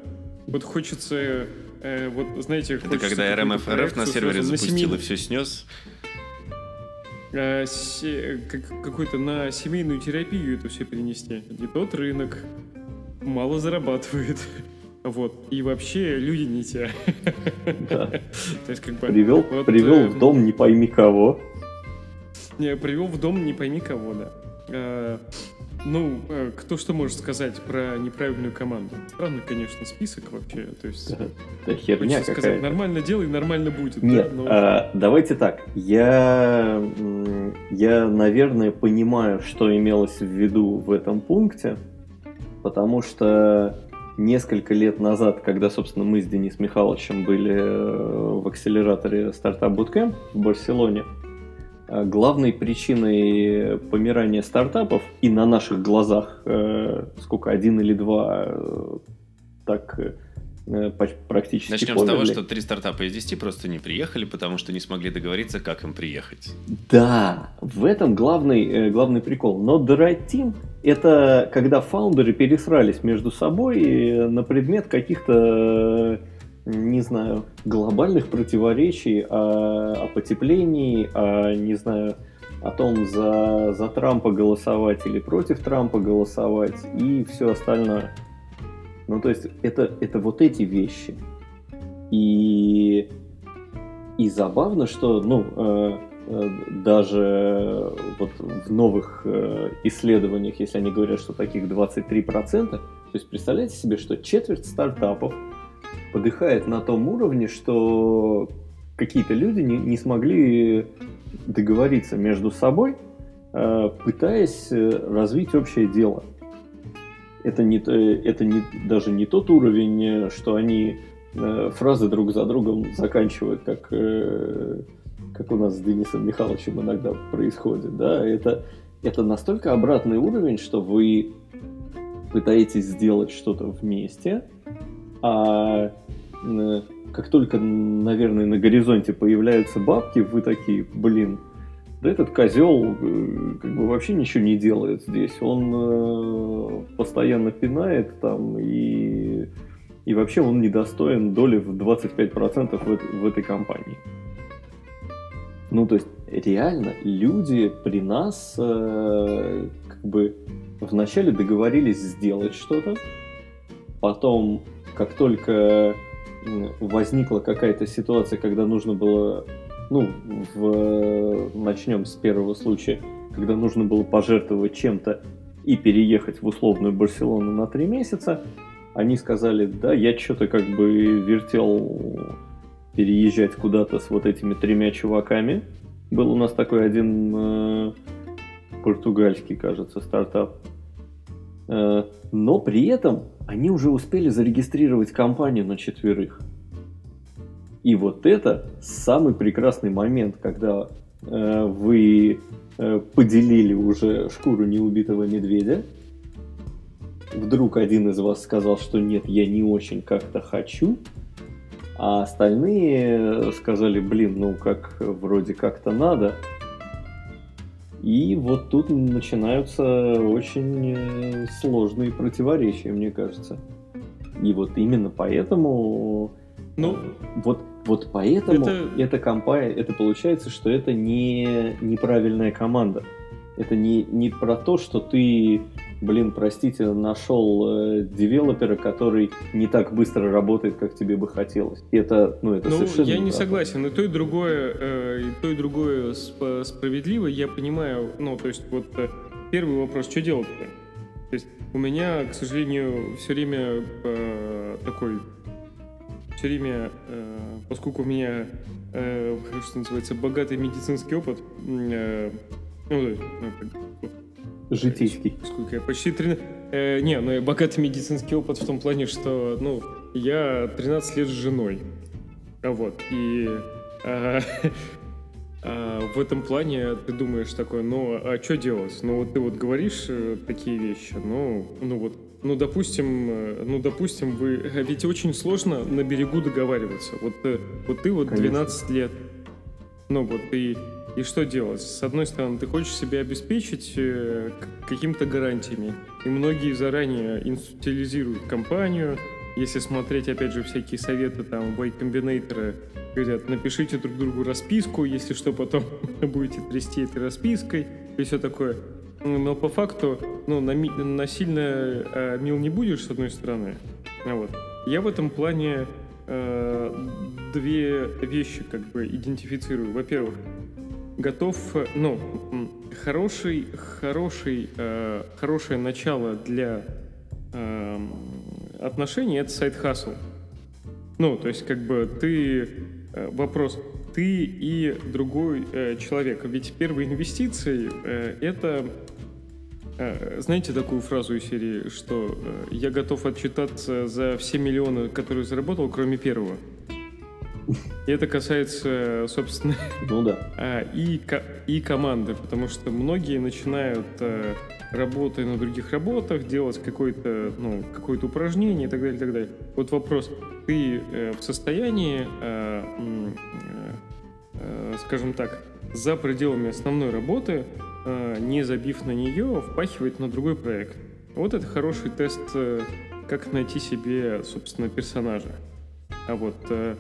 Вот хочется э, вот, знаете, Это когда РМФ РФ на сервере запустил и все снес? Э, как, какой-то на семейную терапию это все перенести. Не тот рынок, мало зарабатывает. Вот. И вообще люди не те. Да. То есть, как бы, привел вот, привел э, в дом не пойми кого. Не, привел в дом не пойми кого, да. Ну, э, кто что может сказать про неправильную команду? Странный, конечно, список вообще. То есть, да, да херня какая сказать, нормально делай, нормально будет. Нет, да? Но... а, давайте так. Я, я, наверное, понимаю, что имелось в виду в этом пункте, потому что несколько лет назад, когда, собственно, мы с Денисом Михайловичем были э, в акселераторе стартап Bootcamp в Барселоне, главной причиной помирания стартапов и на наших глазах, э, сколько, один или два, э, так практически Начнем померли. с того, что три стартапа из десяти просто не приехали, потому что не смогли договориться, как им приехать. Да, в этом главный, главный прикол. Но The Right Team — это когда фаундеры пересрались между собой на предмет каких-то не знаю, глобальных противоречий о, о потеплении, о, не знаю, о том, за, за Трампа голосовать или против Трампа голосовать и все остальное. Ну, то есть, это, это вот эти вещи. И, и забавно, что, ну, э, э, даже вот в новых э, исследованиях, если они говорят, что таких 23%, то есть, представляете себе, что четверть стартапов – подыхает на том уровне, что какие-то люди не, не смогли договориться между собой, э, пытаясь э, развить общее дело. Это, не, это не, даже не тот уровень, что они э, фразы друг за другом заканчивают, как, как у нас с Денисом Михайловичем иногда происходит. Да? Это, это настолько обратный уровень, что вы пытаетесь сделать что-то вместе, а как только, наверное, на горизонте появляются бабки, вы такие, блин, да этот козел э, как бы вообще ничего не делает здесь. Он э, постоянно пинает там и, и вообще он недостоин доли в 25% в, в этой компании. Ну, то есть, реально, люди при нас э, как бы вначале договорились сделать что-то, потом как только возникла какая-то ситуация, когда нужно было, ну, в, начнем с первого случая, когда нужно было пожертвовать чем-то и переехать в условную Барселону на три месяца, они сказали, да, я что-то как бы вертел переезжать куда-то с вот этими тремя чуваками. Был у нас такой один э, португальский, кажется, стартап. Э, но при этом они уже успели зарегистрировать компанию на четверых. И вот это самый прекрасный момент, когда э, вы э, поделили уже шкуру неубитого медведя. Вдруг один из вас сказал, что нет, я не очень как-то хочу. А остальные сказали, блин, ну как вроде как-то надо. И вот тут начинаются очень э, сложные противоречия, мне кажется. И вот именно поэтому... Ну, вот Вот поэтому это... эта компания, это получается, что это не неправильная команда. Это не, не про то, что ты, блин, простите, нашел э, девелопера, который не так быстро работает, как тебе бы хотелось. И это, ну, это ну, совершенно я не согласен. И то, и другое, э, и то, и другое справедливо. Я понимаю, ну, то есть, вот э, первый вопрос, что делать-то? То есть, у меня, к сожалению, все время э, такой все время, э, поскольку у меня, э, что называется, богатый медицинский опыт, э, ну, Житейский. Сколько я? Почти 13... Э, не, ну, богатый медицинский опыт в том плане, что, ну, я 13 лет с женой. А вот, и... А, а, в этом плане ты думаешь такое, ну, а что делать? Ну, вот ты вот говоришь э, такие вещи, ну, ну вот, ну, допустим, э, ну, допустим, вы... Ведь очень сложно на берегу договариваться. Вот, э, вот ты вот Конечно. 12 лет, ну, вот, и и что делать? С одной стороны, ты хочешь себя обеспечить э, какими-то гарантиями. И многие заранее институализируют компанию. Если смотреть, опять же, всякие советы, там, Y-комбинаторы говорят, напишите друг другу расписку, если что, потом будете трясти этой распиской и все такое. Но по факту, ну, насильно э, мил не будешь, с одной стороны. А вот. Я в этом плане э, две вещи как бы идентифицирую. Во-первых, готов, ну, хороший, хороший, э, хорошее начало для э, отношений это сайт хасл. Ну, то есть, как бы ты э, вопрос, ты и другой э, человек. Ведь первые инвестиции э, это э, знаете такую фразу из серии, что э, я готов отчитаться за все миллионы, которые заработал, кроме первого? И это касается, собственно, ну, да. А, и, и команды, потому что многие начинают, э, работая на других работах, делать какое-то ну, какое упражнение и так далее, и так далее. Вот вопрос, ты э, в состоянии, э, скажем так, за пределами основной работы, не забив на нее, впахивать на другой проект? Вот это хороший тест, как найти себе, собственно, персонажа. А вот Э,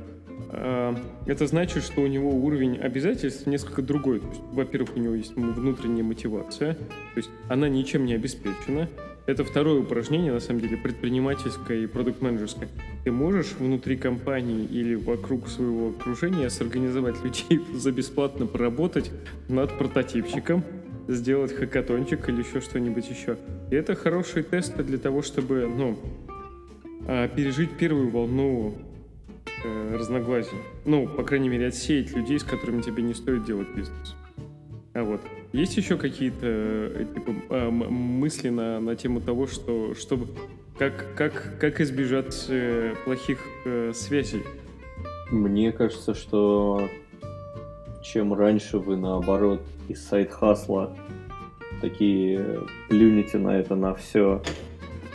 это значит, что у него уровень обязательств несколько другой. во-первых, у него есть внутренняя мотивация, то есть она ничем не обеспечена. Это второе упражнение, на самом деле, предпринимательское и продукт-менеджерское. Ты можешь внутри компании или вокруг своего окружения сорганизовать людей за бесплатно поработать над прототипчиком, сделать хакатончик или еще что-нибудь еще. И это хорошие тесты для того, чтобы ну, а, пережить первую волну э, разногласий. Ну, по крайней мере, отсеять людей, с которыми тебе не стоит делать бизнес. А вот. Есть еще какие-то э, типа, э, мысли на, на тему того, что чтобы как, как, как избежать э, плохих связей? Мне кажется, что чем раньше вы, наоборот, из сайт-хасла такие плюнете на это на все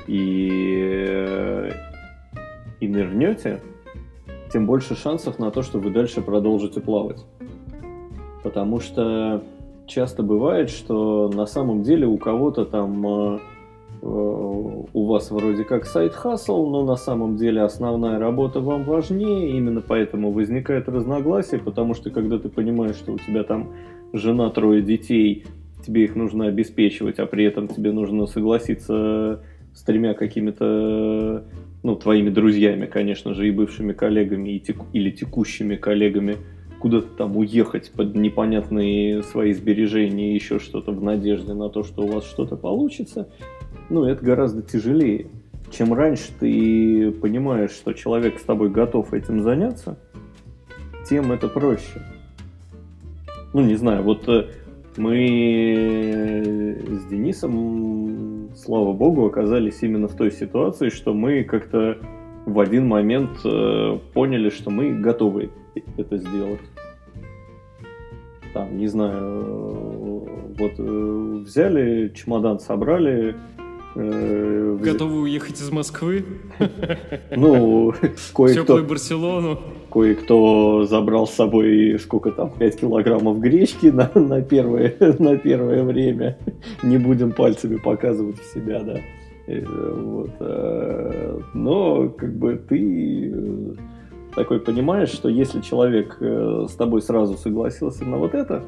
и, и нырнете, тем больше шансов на то, что вы дальше продолжите плавать. Потому что часто бывает, что на самом деле у кого-то там э, э, у вас вроде как сайт хасл, но на самом деле основная работа вам важнее, именно поэтому возникает разногласие, потому что когда ты понимаешь, что у тебя там жена, трое детей, тебе их нужно обеспечивать, а при этом тебе нужно согласиться с тремя какими-то ну, твоими друзьями, конечно же, и бывшими коллегами, и теку, или текущими коллегами, куда-то там уехать под непонятные свои сбережения, еще что-то в надежде на то, что у вас что-то получится, ну, это гораздо тяжелее. Чем раньше ты понимаешь, что человек с тобой готов этим заняться, тем это проще. Ну, не знаю, вот э, мы с Денисом, слава богу, оказались именно в той ситуации, что мы как-то в один момент э, поняли, что мы готовы это сделать. Там, не знаю, э, вот э, взяли чемодан, собрали, Готовы уехать из Москвы? Ну, кое-кто... Теплую Барселону. Кое-кто забрал с собой, сколько там, 5 килограммов гречки на, на, первое, на первое время. Не будем пальцами показывать в себя, да. Э, вот. Э, но, как бы, ты такой понимаешь, что если человек э, с тобой сразу согласился на вот это,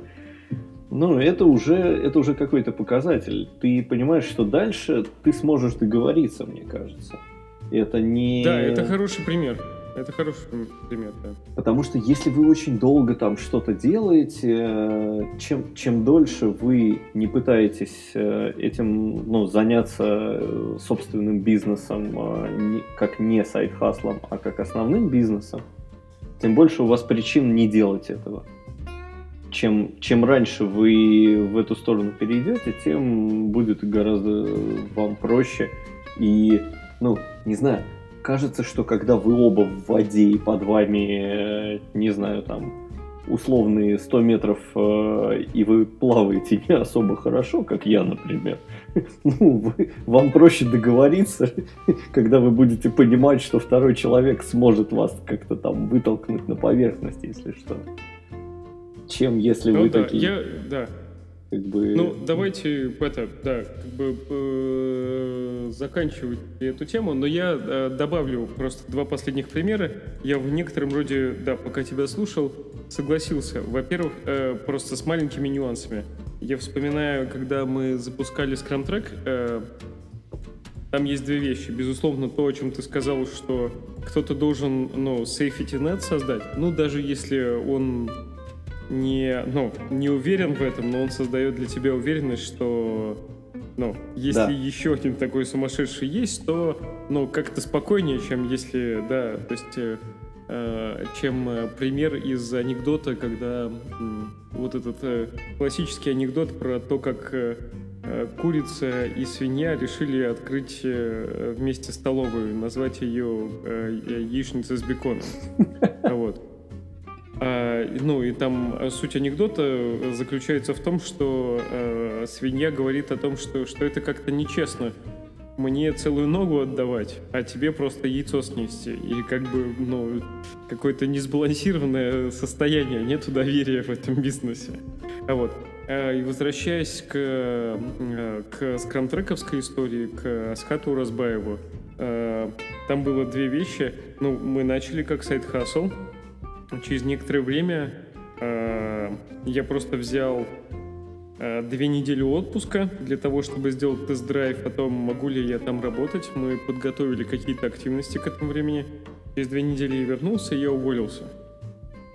ну, это уже, это уже какой-то показатель. Ты понимаешь, что дальше ты сможешь договориться, мне кажется. Это не... Да, это хороший пример. Это хороший пример, да. Потому что если вы очень долго там что-то делаете, э, чем, чем дольше вы не пытаетесь э, этим ну, заняться э, собственным бизнесом, как не сайт-хаслом, а как основным бизнесом, тем больше у вас причин не делать этого. Чем, чем раньше вы в эту сторону перейдете, тем будет гораздо вам проще. И, ну, не знаю, кажется, что когда вы оба в воде и под вами, э, не знаю, там, условные 100 метров, э, и вы плаваете не особо хорошо, как я, например, ну, вы, вам проще договориться, когда вы будете понимать, что второй человек сможет вас как-то там вытолкнуть на поверхность, если что. Чем если ну, вы да, такие... Я, да, как бы... Ну, давайте это, да, как бы э, заканчивать эту тему, но я э, добавлю просто два последних примера. Я в некотором роде, да, пока тебя слушал, согласился. Во-первых, э, просто с маленькими нюансами. Я вспоминаю, когда мы запускали Scrum Track, э, там есть две вещи. Безусловно, то, о чем ты сказал, что кто-то должен, ну, safety net создать. Ну, даже если он не, ну, не уверен в этом, но он создает для тебя уверенность, что ну, если да. еще один такой сумасшедший есть, то, ну, как-то спокойнее, чем если, да, то есть, э, э чем э, пример из анекдота, когда э, вот этот э, классический анекдот про то, как э, э курица и свинья решили открыть э, вместе столовую, назвать ее э, яичница с беконом. Вот. А, ну и там э, суть анекдота заключается в том, что э, свинья говорит о том, что, что это как-то нечестно. Мне целую ногу отдавать, а тебе просто яйцо снести. И как бы, ну, какое-то несбалансированное состояние, нету доверия в этом бизнесе. А вот. А, и возвращаясь к, э, к скрамтрековской истории, к Асхату Разбаеву, э, там было две вещи. Ну, мы начали как сайт Hustle, через некоторое время э, я просто взял э, две недели отпуска для того, чтобы сделать тест-драйв о том, могу ли я там работать. Мы подготовили какие-то активности к этому времени. Через две недели я вернулся, и я уволился.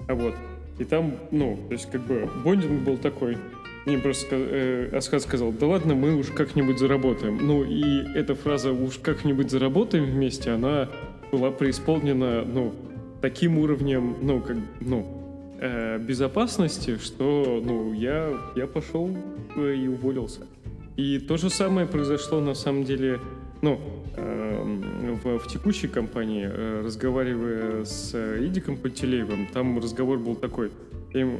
А вот. И там, ну, то есть как бы бондинг был такой. Мне просто э, Асхат сказал, да ладно, мы уж как-нибудь заработаем. Ну и эта фраза «уж как-нибудь заработаем вместе», она была преисполнена, ну, таким уровнем, ну, как, ну, э, безопасности, что, ну, я, я пошел и уволился. И то же самое произошло, на самом деле, ну, э, в, в текущей компании, э, разговаривая с Идиком Пантелеевым, там разговор был такой, я ему,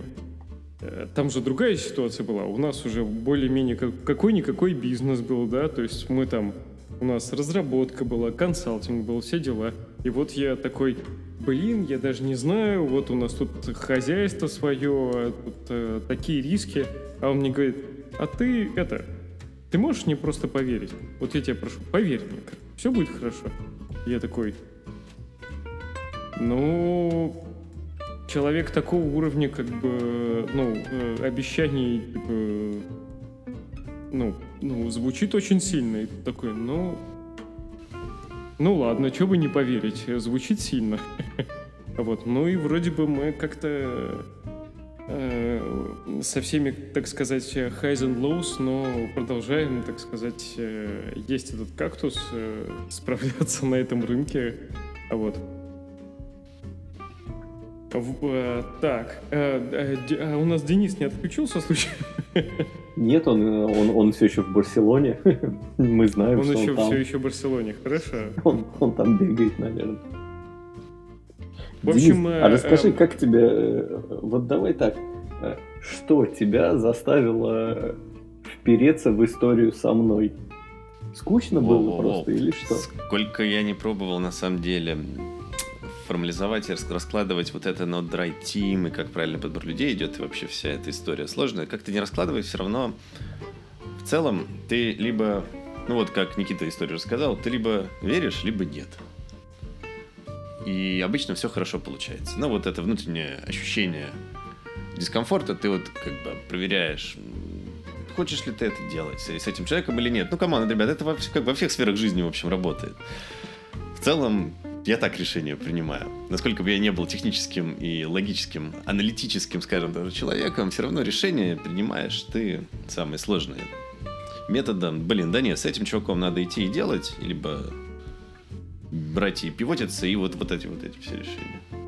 э, там же другая ситуация была. У нас уже более-менее какой-никакой бизнес был, да, то есть мы там, у нас разработка была, консалтинг был, все дела. И вот я такой, блин, я даже не знаю, вот у нас тут хозяйство свое, тут э, такие риски. А он мне говорит, а ты это, ты можешь мне просто поверить? Вот я тебя прошу, поверь мне, все будет хорошо. Я такой, ну, человек такого уровня, как бы, ну, э, обещаний, типа, ну, ну, звучит очень сильно. И такой, ну, ну ладно, что бы не поверить, звучит сильно. Вот, ну и вроде бы мы как-то э, со всеми, так сказать, highs and lows, но продолжаем, так сказать, э, есть этот кактус, э, справляться на этом рынке. А вот. Э, так, э, э, у нас Денис не отключился случайно? Нет, он, он, он все еще в Барселоне. Мы знаем, он что еще, он там. все еще в Барселоне, хорошо. Он, он там бегает, наверное. В общем, Денис, а расскажи, как тебе... Вот давай так. Что тебя заставило впереться в историю со мной? Скучно было просто или что? Сколько я не пробовал, на самом деле, формализовать и раскладывать вот это на dry team и как правильно подбор людей идет, и вообще вся эта история сложная. Как ты не раскладывай, все равно в целом ты либо, ну вот как Никита историю рассказал, ты либо веришь, либо нет. и обычно все хорошо получается. Но вот это внутреннее ощущение дискомфорта ты вот как бы проверяешь, хочешь ли ты это делать с этим человеком или нет. Ну, команда, ребят, это во, как во всех сферах жизни, в общем, работает. В целом, я так решение принимаю. Насколько бы я не был техническим и логическим, аналитическим, скажем даже, человеком, все равно решение принимаешь ты самое сложное. Методом, блин, да нет, с этим чуваком надо идти и делать, либо брать и пивотиться, и вот, вот эти вот эти все решения.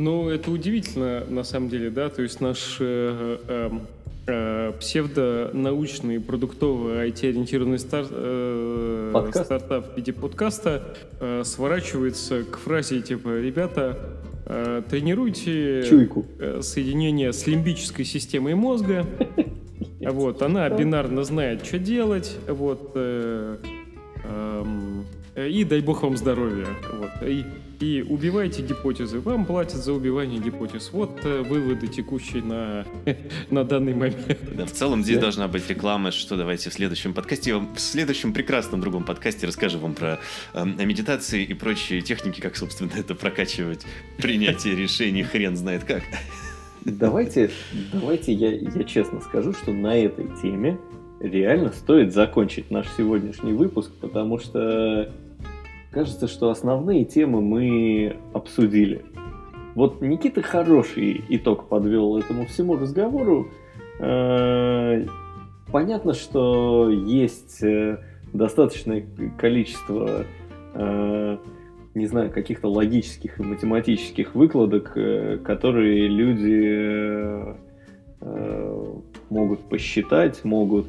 Ну, это удивительно, на самом деле, да, то есть наш э, э, э, псевдонаучный продуктовый IT-ориентированный стар, э, стартап в виде подкаста э, сворачивается к фразе типа «Ребята, э, тренируйте Чуйку. Э, соединение с лимбической системой мозга». Вот, она бинарно знает, что делать. Вот, э, э, и дай бог вам здоровья. Вот. И, и убивайте гипотезы. Вам платят за убивание гипотез. Вот э, выводы текущие на, на данный момент. Да, в целом здесь да. должна быть реклама, что давайте в следующем подкасте, в следующем прекрасном другом подкасте расскажу вам про э, медитации и прочие техники, как, собственно, это прокачивать принятие решений хрен знает как. Давайте, давайте я, я честно скажу, что на этой теме реально стоит закончить наш сегодняшний выпуск, потому что кажется, что основные темы мы обсудили. Вот Никита хороший итог подвел этому всему разговору. Э, понятно, что есть э, достаточное количество, э, не знаю, каких-то логических и математических выкладок, которые люди могут посчитать, могут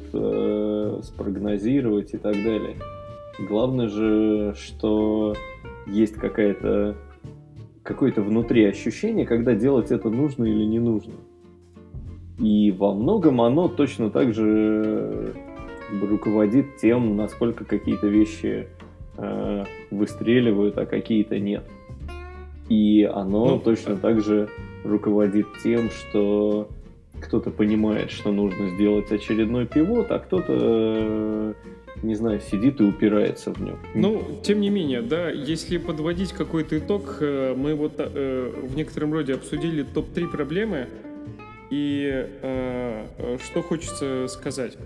спрогнозировать и так далее. Главное же, что есть какая-то какое-то внутри ощущение, когда делать это нужно или не нужно. И во многом оно точно так же руководит тем, насколько какие-то вещи э, выстреливают, а какие-то нет. И оно ну, точно так же руководит тем, что кто-то понимает, что нужно сделать очередной пивот, а кто-то э, не знаю, сидит и упирается в нем. Ну, тем не менее, да, если подводить какой-то итог, э, мы вот э, в некотором роде обсудили топ-3 проблемы, и э, э, что хочется сказать.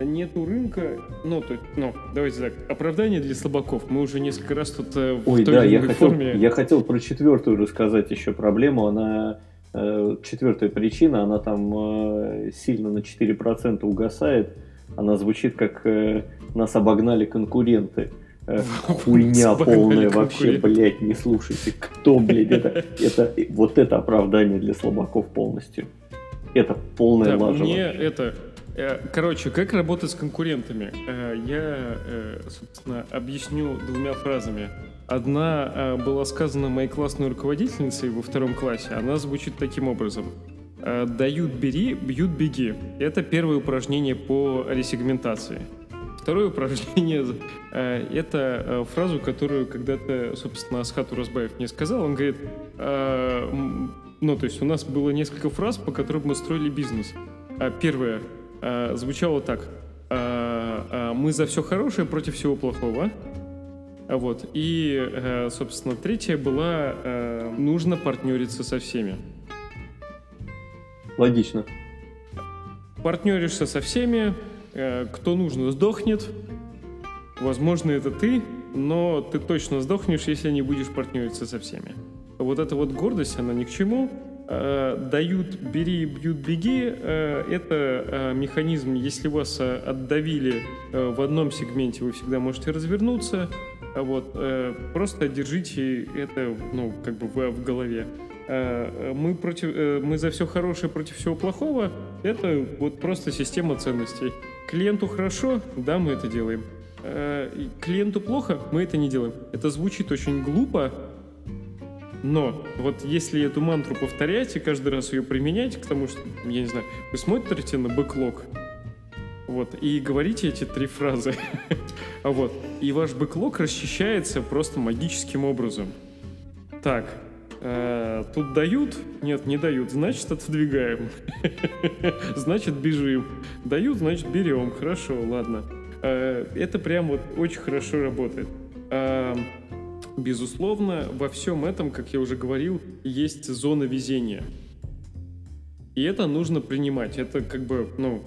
Нету рынка, ну, то, ну, давайте так, оправдание для слабаков. Мы уже несколько раз тут э, в Ой, той да, я хотел, форме... я хотел про четвертую рассказать еще проблему. Она э, четвертая причина, она там сильно на 4% угасает. Она звучит как нас обогнали конкуренты. Э, хуйня полная вообще, блядь, не слушайте. Кто, блядь, это, это, вот это оправдание для слабаков полностью. Это полная да, лажа. Мне это, э, Короче, как работать с конкурентами? Э, я, собственно, объясню двумя фразами. Одна была сказана моей классной руководительницей во втором классе. Она звучит таким образом. Дают бери, бьют беги. Это первое упражнение по ресегментации. Второе упражнение э, — это э, фразу, которую когда-то, собственно, Асхат Уразбаев мне сказал. Он говорит, э, ну, то есть у нас было несколько фраз, по которым мы строили бизнес. А первое звучало так. Мы за все хорошее против всего плохого. Вот. И, собственно, третья была «Нужно партнериться со всеми». Логично. Партнеришься со всеми, кто нужно, сдохнет. Возможно, это ты, но ты точно сдохнешь, если не будешь партнериться со всеми. Вот эта вот гордость, она ни к чему. Э, дают «бери, бьют, беги» э, — это механизм, если вас отдавили в одном сегменте, вы всегда можете развернуться, вот, просто держите это, ну, как бы в голове. Мы, против, мы за все хорошее против всего плохого — это вот просто система ценностей. Клиенту хорошо, да, мы это делаем. Э, клиенту плохо, мы это не делаем. Это звучит очень глупо, но вот если эту мантру повторять и каждый раз ее применять, к тому, что, я не знаю, вы смотрите на бэклог, вот, и говорите эти три фразы, а вот, и ваш бэклог расчищается просто магическим образом. Так, Э, тут дают? Нет, не дают. Значит, отодвигаем. Значит, бежим. Дают, значит, берем. Хорошо, ладно. Э, это прям вот очень хорошо работает. Э, безусловно, во всем этом, как я уже говорил, есть зона везения. И это нужно принимать. Это как бы, ну...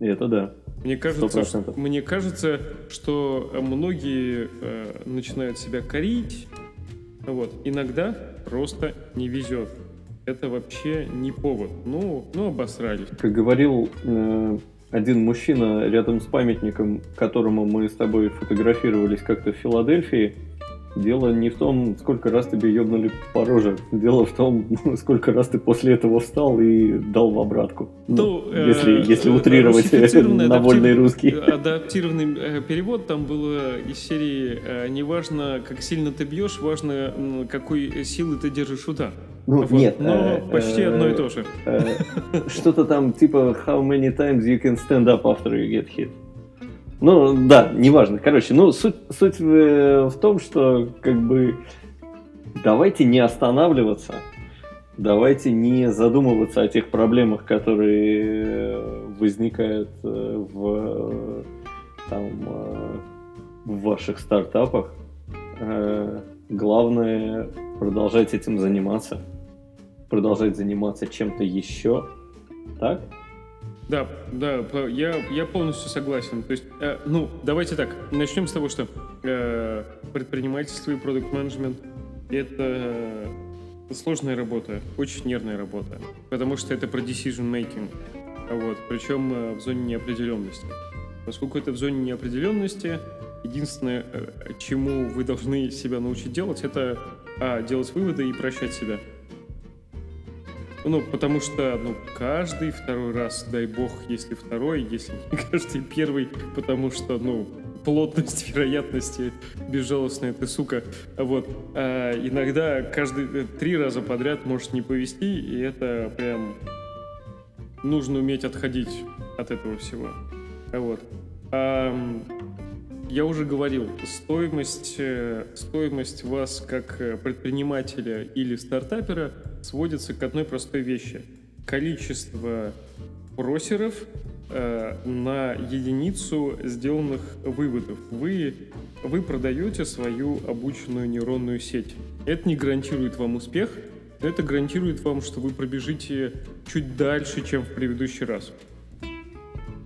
Это да. Мне кажется, что, мне кажется, что многие э, начинают себя корить. Вот. Иногда просто не везет. Это вообще не повод. Ну, ну обосрались. Как говорил э, один мужчина рядом с памятником, которому мы с тобой фотографировались как-то в Филадельфии, Дело не в том, сколько раз тебе ебнули по роже. Дело в том, сколько раз ты после этого встал и дал в обратку. Ну, ну если, э, если утрировать на вольный русский. Адаптированный э, перевод там было из серии э, «Не важно, как сильно ты бьешь, важно, какой силы ты держишь удар». Ну, вот. нет. Но э, почти э, одно и то же. Э, что-то там типа «How many times you can stand up after you get hit?» Ну, да, неважно. Короче, ну, суть, суть в, в том, что, как бы, давайте не останавливаться, давайте не задумываться о тех проблемах, которые возникают э, в, там, э, в ваших стартапах. Э, главное, продолжать этим заниматься, продолжать заниматься чем-то еще, так? Да, да, я, я полностью согласен. То есть, э, ну, давайте так, начнем с того, что э, предпринимательство и продукт менеджмент это э, сложная работа, очень нервная работа, потому что это про decision making, вот, причем э, в зоне неопределенности. Поскольку это в зоне неопределенности, единственное, э, чему вы должны себя научить делать, это а, делать выводы и прощать себя. Ну, потому что, ну, каждый второй раз, дай бог, если второй, если не каждый первый, потому что, ну, плотность вероятности безжалостная ты сука. Вот. А иногда каждый э, три раза подряд может не повести, и это прям нужно уметь отходить от этого всего. Вот. А, я уже говорил, стоимость, э, стоимость вас как э, предпринимателя или стартапера сводится к одной простой вещи. Количество бросеров э, на единицу сделанных выводов. Вы, вы продаете свою обученную нейронную сеть. Это не гарантирует вам успех, но это гарантирует вам, что вы пробежите чуть дальше, чем в предыдущий раз.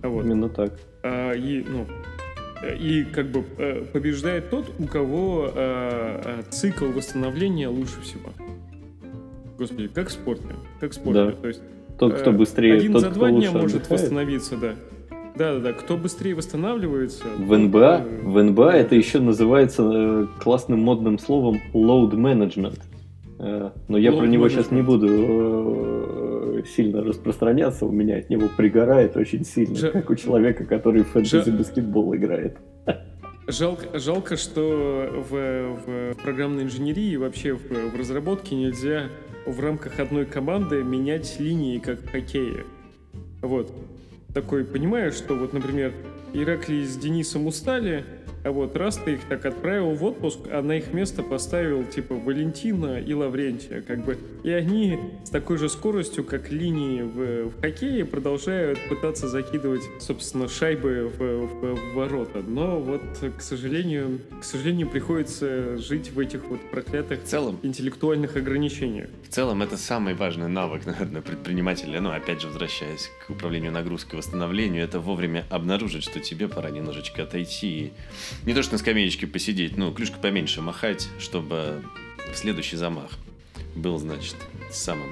Вот. Именно так. А, и, ну, и как бы э, побеждает тот, у кого э, э, цикл восстановления лучше всего. Господи, как в спорте. Как в спорте. Да. То есть, тот, кто быстрее, один тот, за два дня может восстановиться, да. Да, да, да. Кто быстрее восстанавливается. В НБА, в НБА это еще называется классным модным словом load management. Но я load про него management. сейчас не буду сильно распространяться, у меня от него пригорает очень сильно, Ж... как у человека, который в фэнтези Ж... баскетбол играет. Жалко, жалко что в, в программной инженерии вообще в, в разработке нельзя в рамках одной команды менять линии, как в хоккее. Вот. Такой, понимаешь, что вот, например, Ираклий с Денисом устали, а вот раз ты их так отправил в отпуск, а на их место поставил типа Валентина и Лаврентия, как бы, и они с такой же скоростью, как линии в, в хоккее, продолжают пытаться закидывать, собственно, шайбы в, в, в ворота. Но вот, к сожалению, к сожалению, приходится жить в этих вот проклятых в целом, интеллектуальных ограничениях. В целом, это самый важный навык, наверное, предпринимателя. Ну, опять же, возвращаясь к управлению нагрузкой, восстановлению, это вовремя обнаружить, что тебе пора немножечко отойти не то, что на скамеечке посидеть, ну, клюшка поменьше махать, чтобы следующий замах был, значит, самым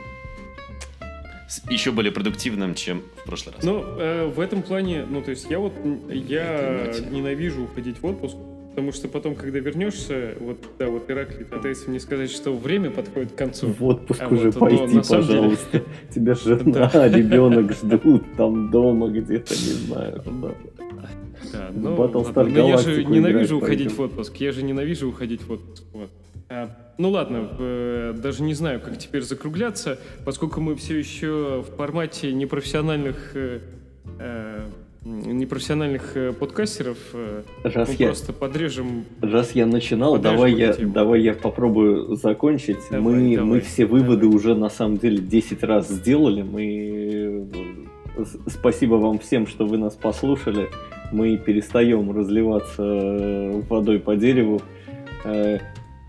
еще более продуктивным, чем в прошлый раз. Ну, э, в этом плане, ну, то есть я вот, я ненавижу уходить в отпуск, потому что потом, когда вернешься, вот, да, вот Ираклий пытается мне сказать, что время подходит к концу. В отпуск а уже вот, пойти, но, пожалуйста. Деле... Тебя жена, ребенок ждут там дома где-то, не знаю. Да, ну, Battlestar но я же ненавижу уходить в отпуск. Я же ненавижу уходить в отпуск. Вот. А, ну ладно, э, даже не знаю, как теперь закругляться, поскольку мы все еще в формате непрофессиональных э, э, непрофессиональных э, подкастеров, э, раз мы я, просто подрежем. Раз я начинал, давай я, давай я попробую закончить. Давай, мы, давай, мы все выводы давай. уже на самом деле 10 раз сделали. Мы спасибо вам всем, что вы нас послушали мы перестаем разливаться э, водой по дереву.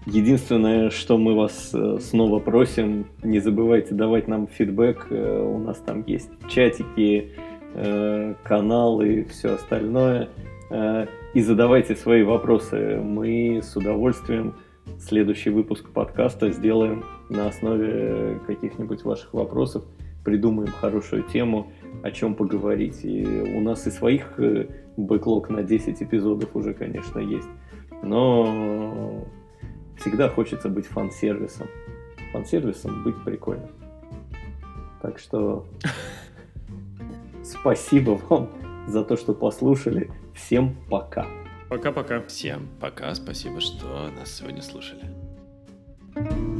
Единственное, что мы вас снова просим, не забывайте давать нам фидбэк. У нас там есть чатики, э, каналы и все остальное. И задавайте свои вопросы. Мы с удовольствием следующий выпуск подкаста сделаем на основе каких-нибудь ваших вопросов. Придумаем хорошую тему, о чем поговорить. И у нас и своих бэклог на 10 эпизодов уже, конечно, есть. Но всегда хочется быть фан-сервисом. Фан-сервисом быть прикольно. Так что Спасибо вам за то, что послушали. Всем пока. Пока-пока. Всем пока. Спасибо, что нас сегодня слушали. thank you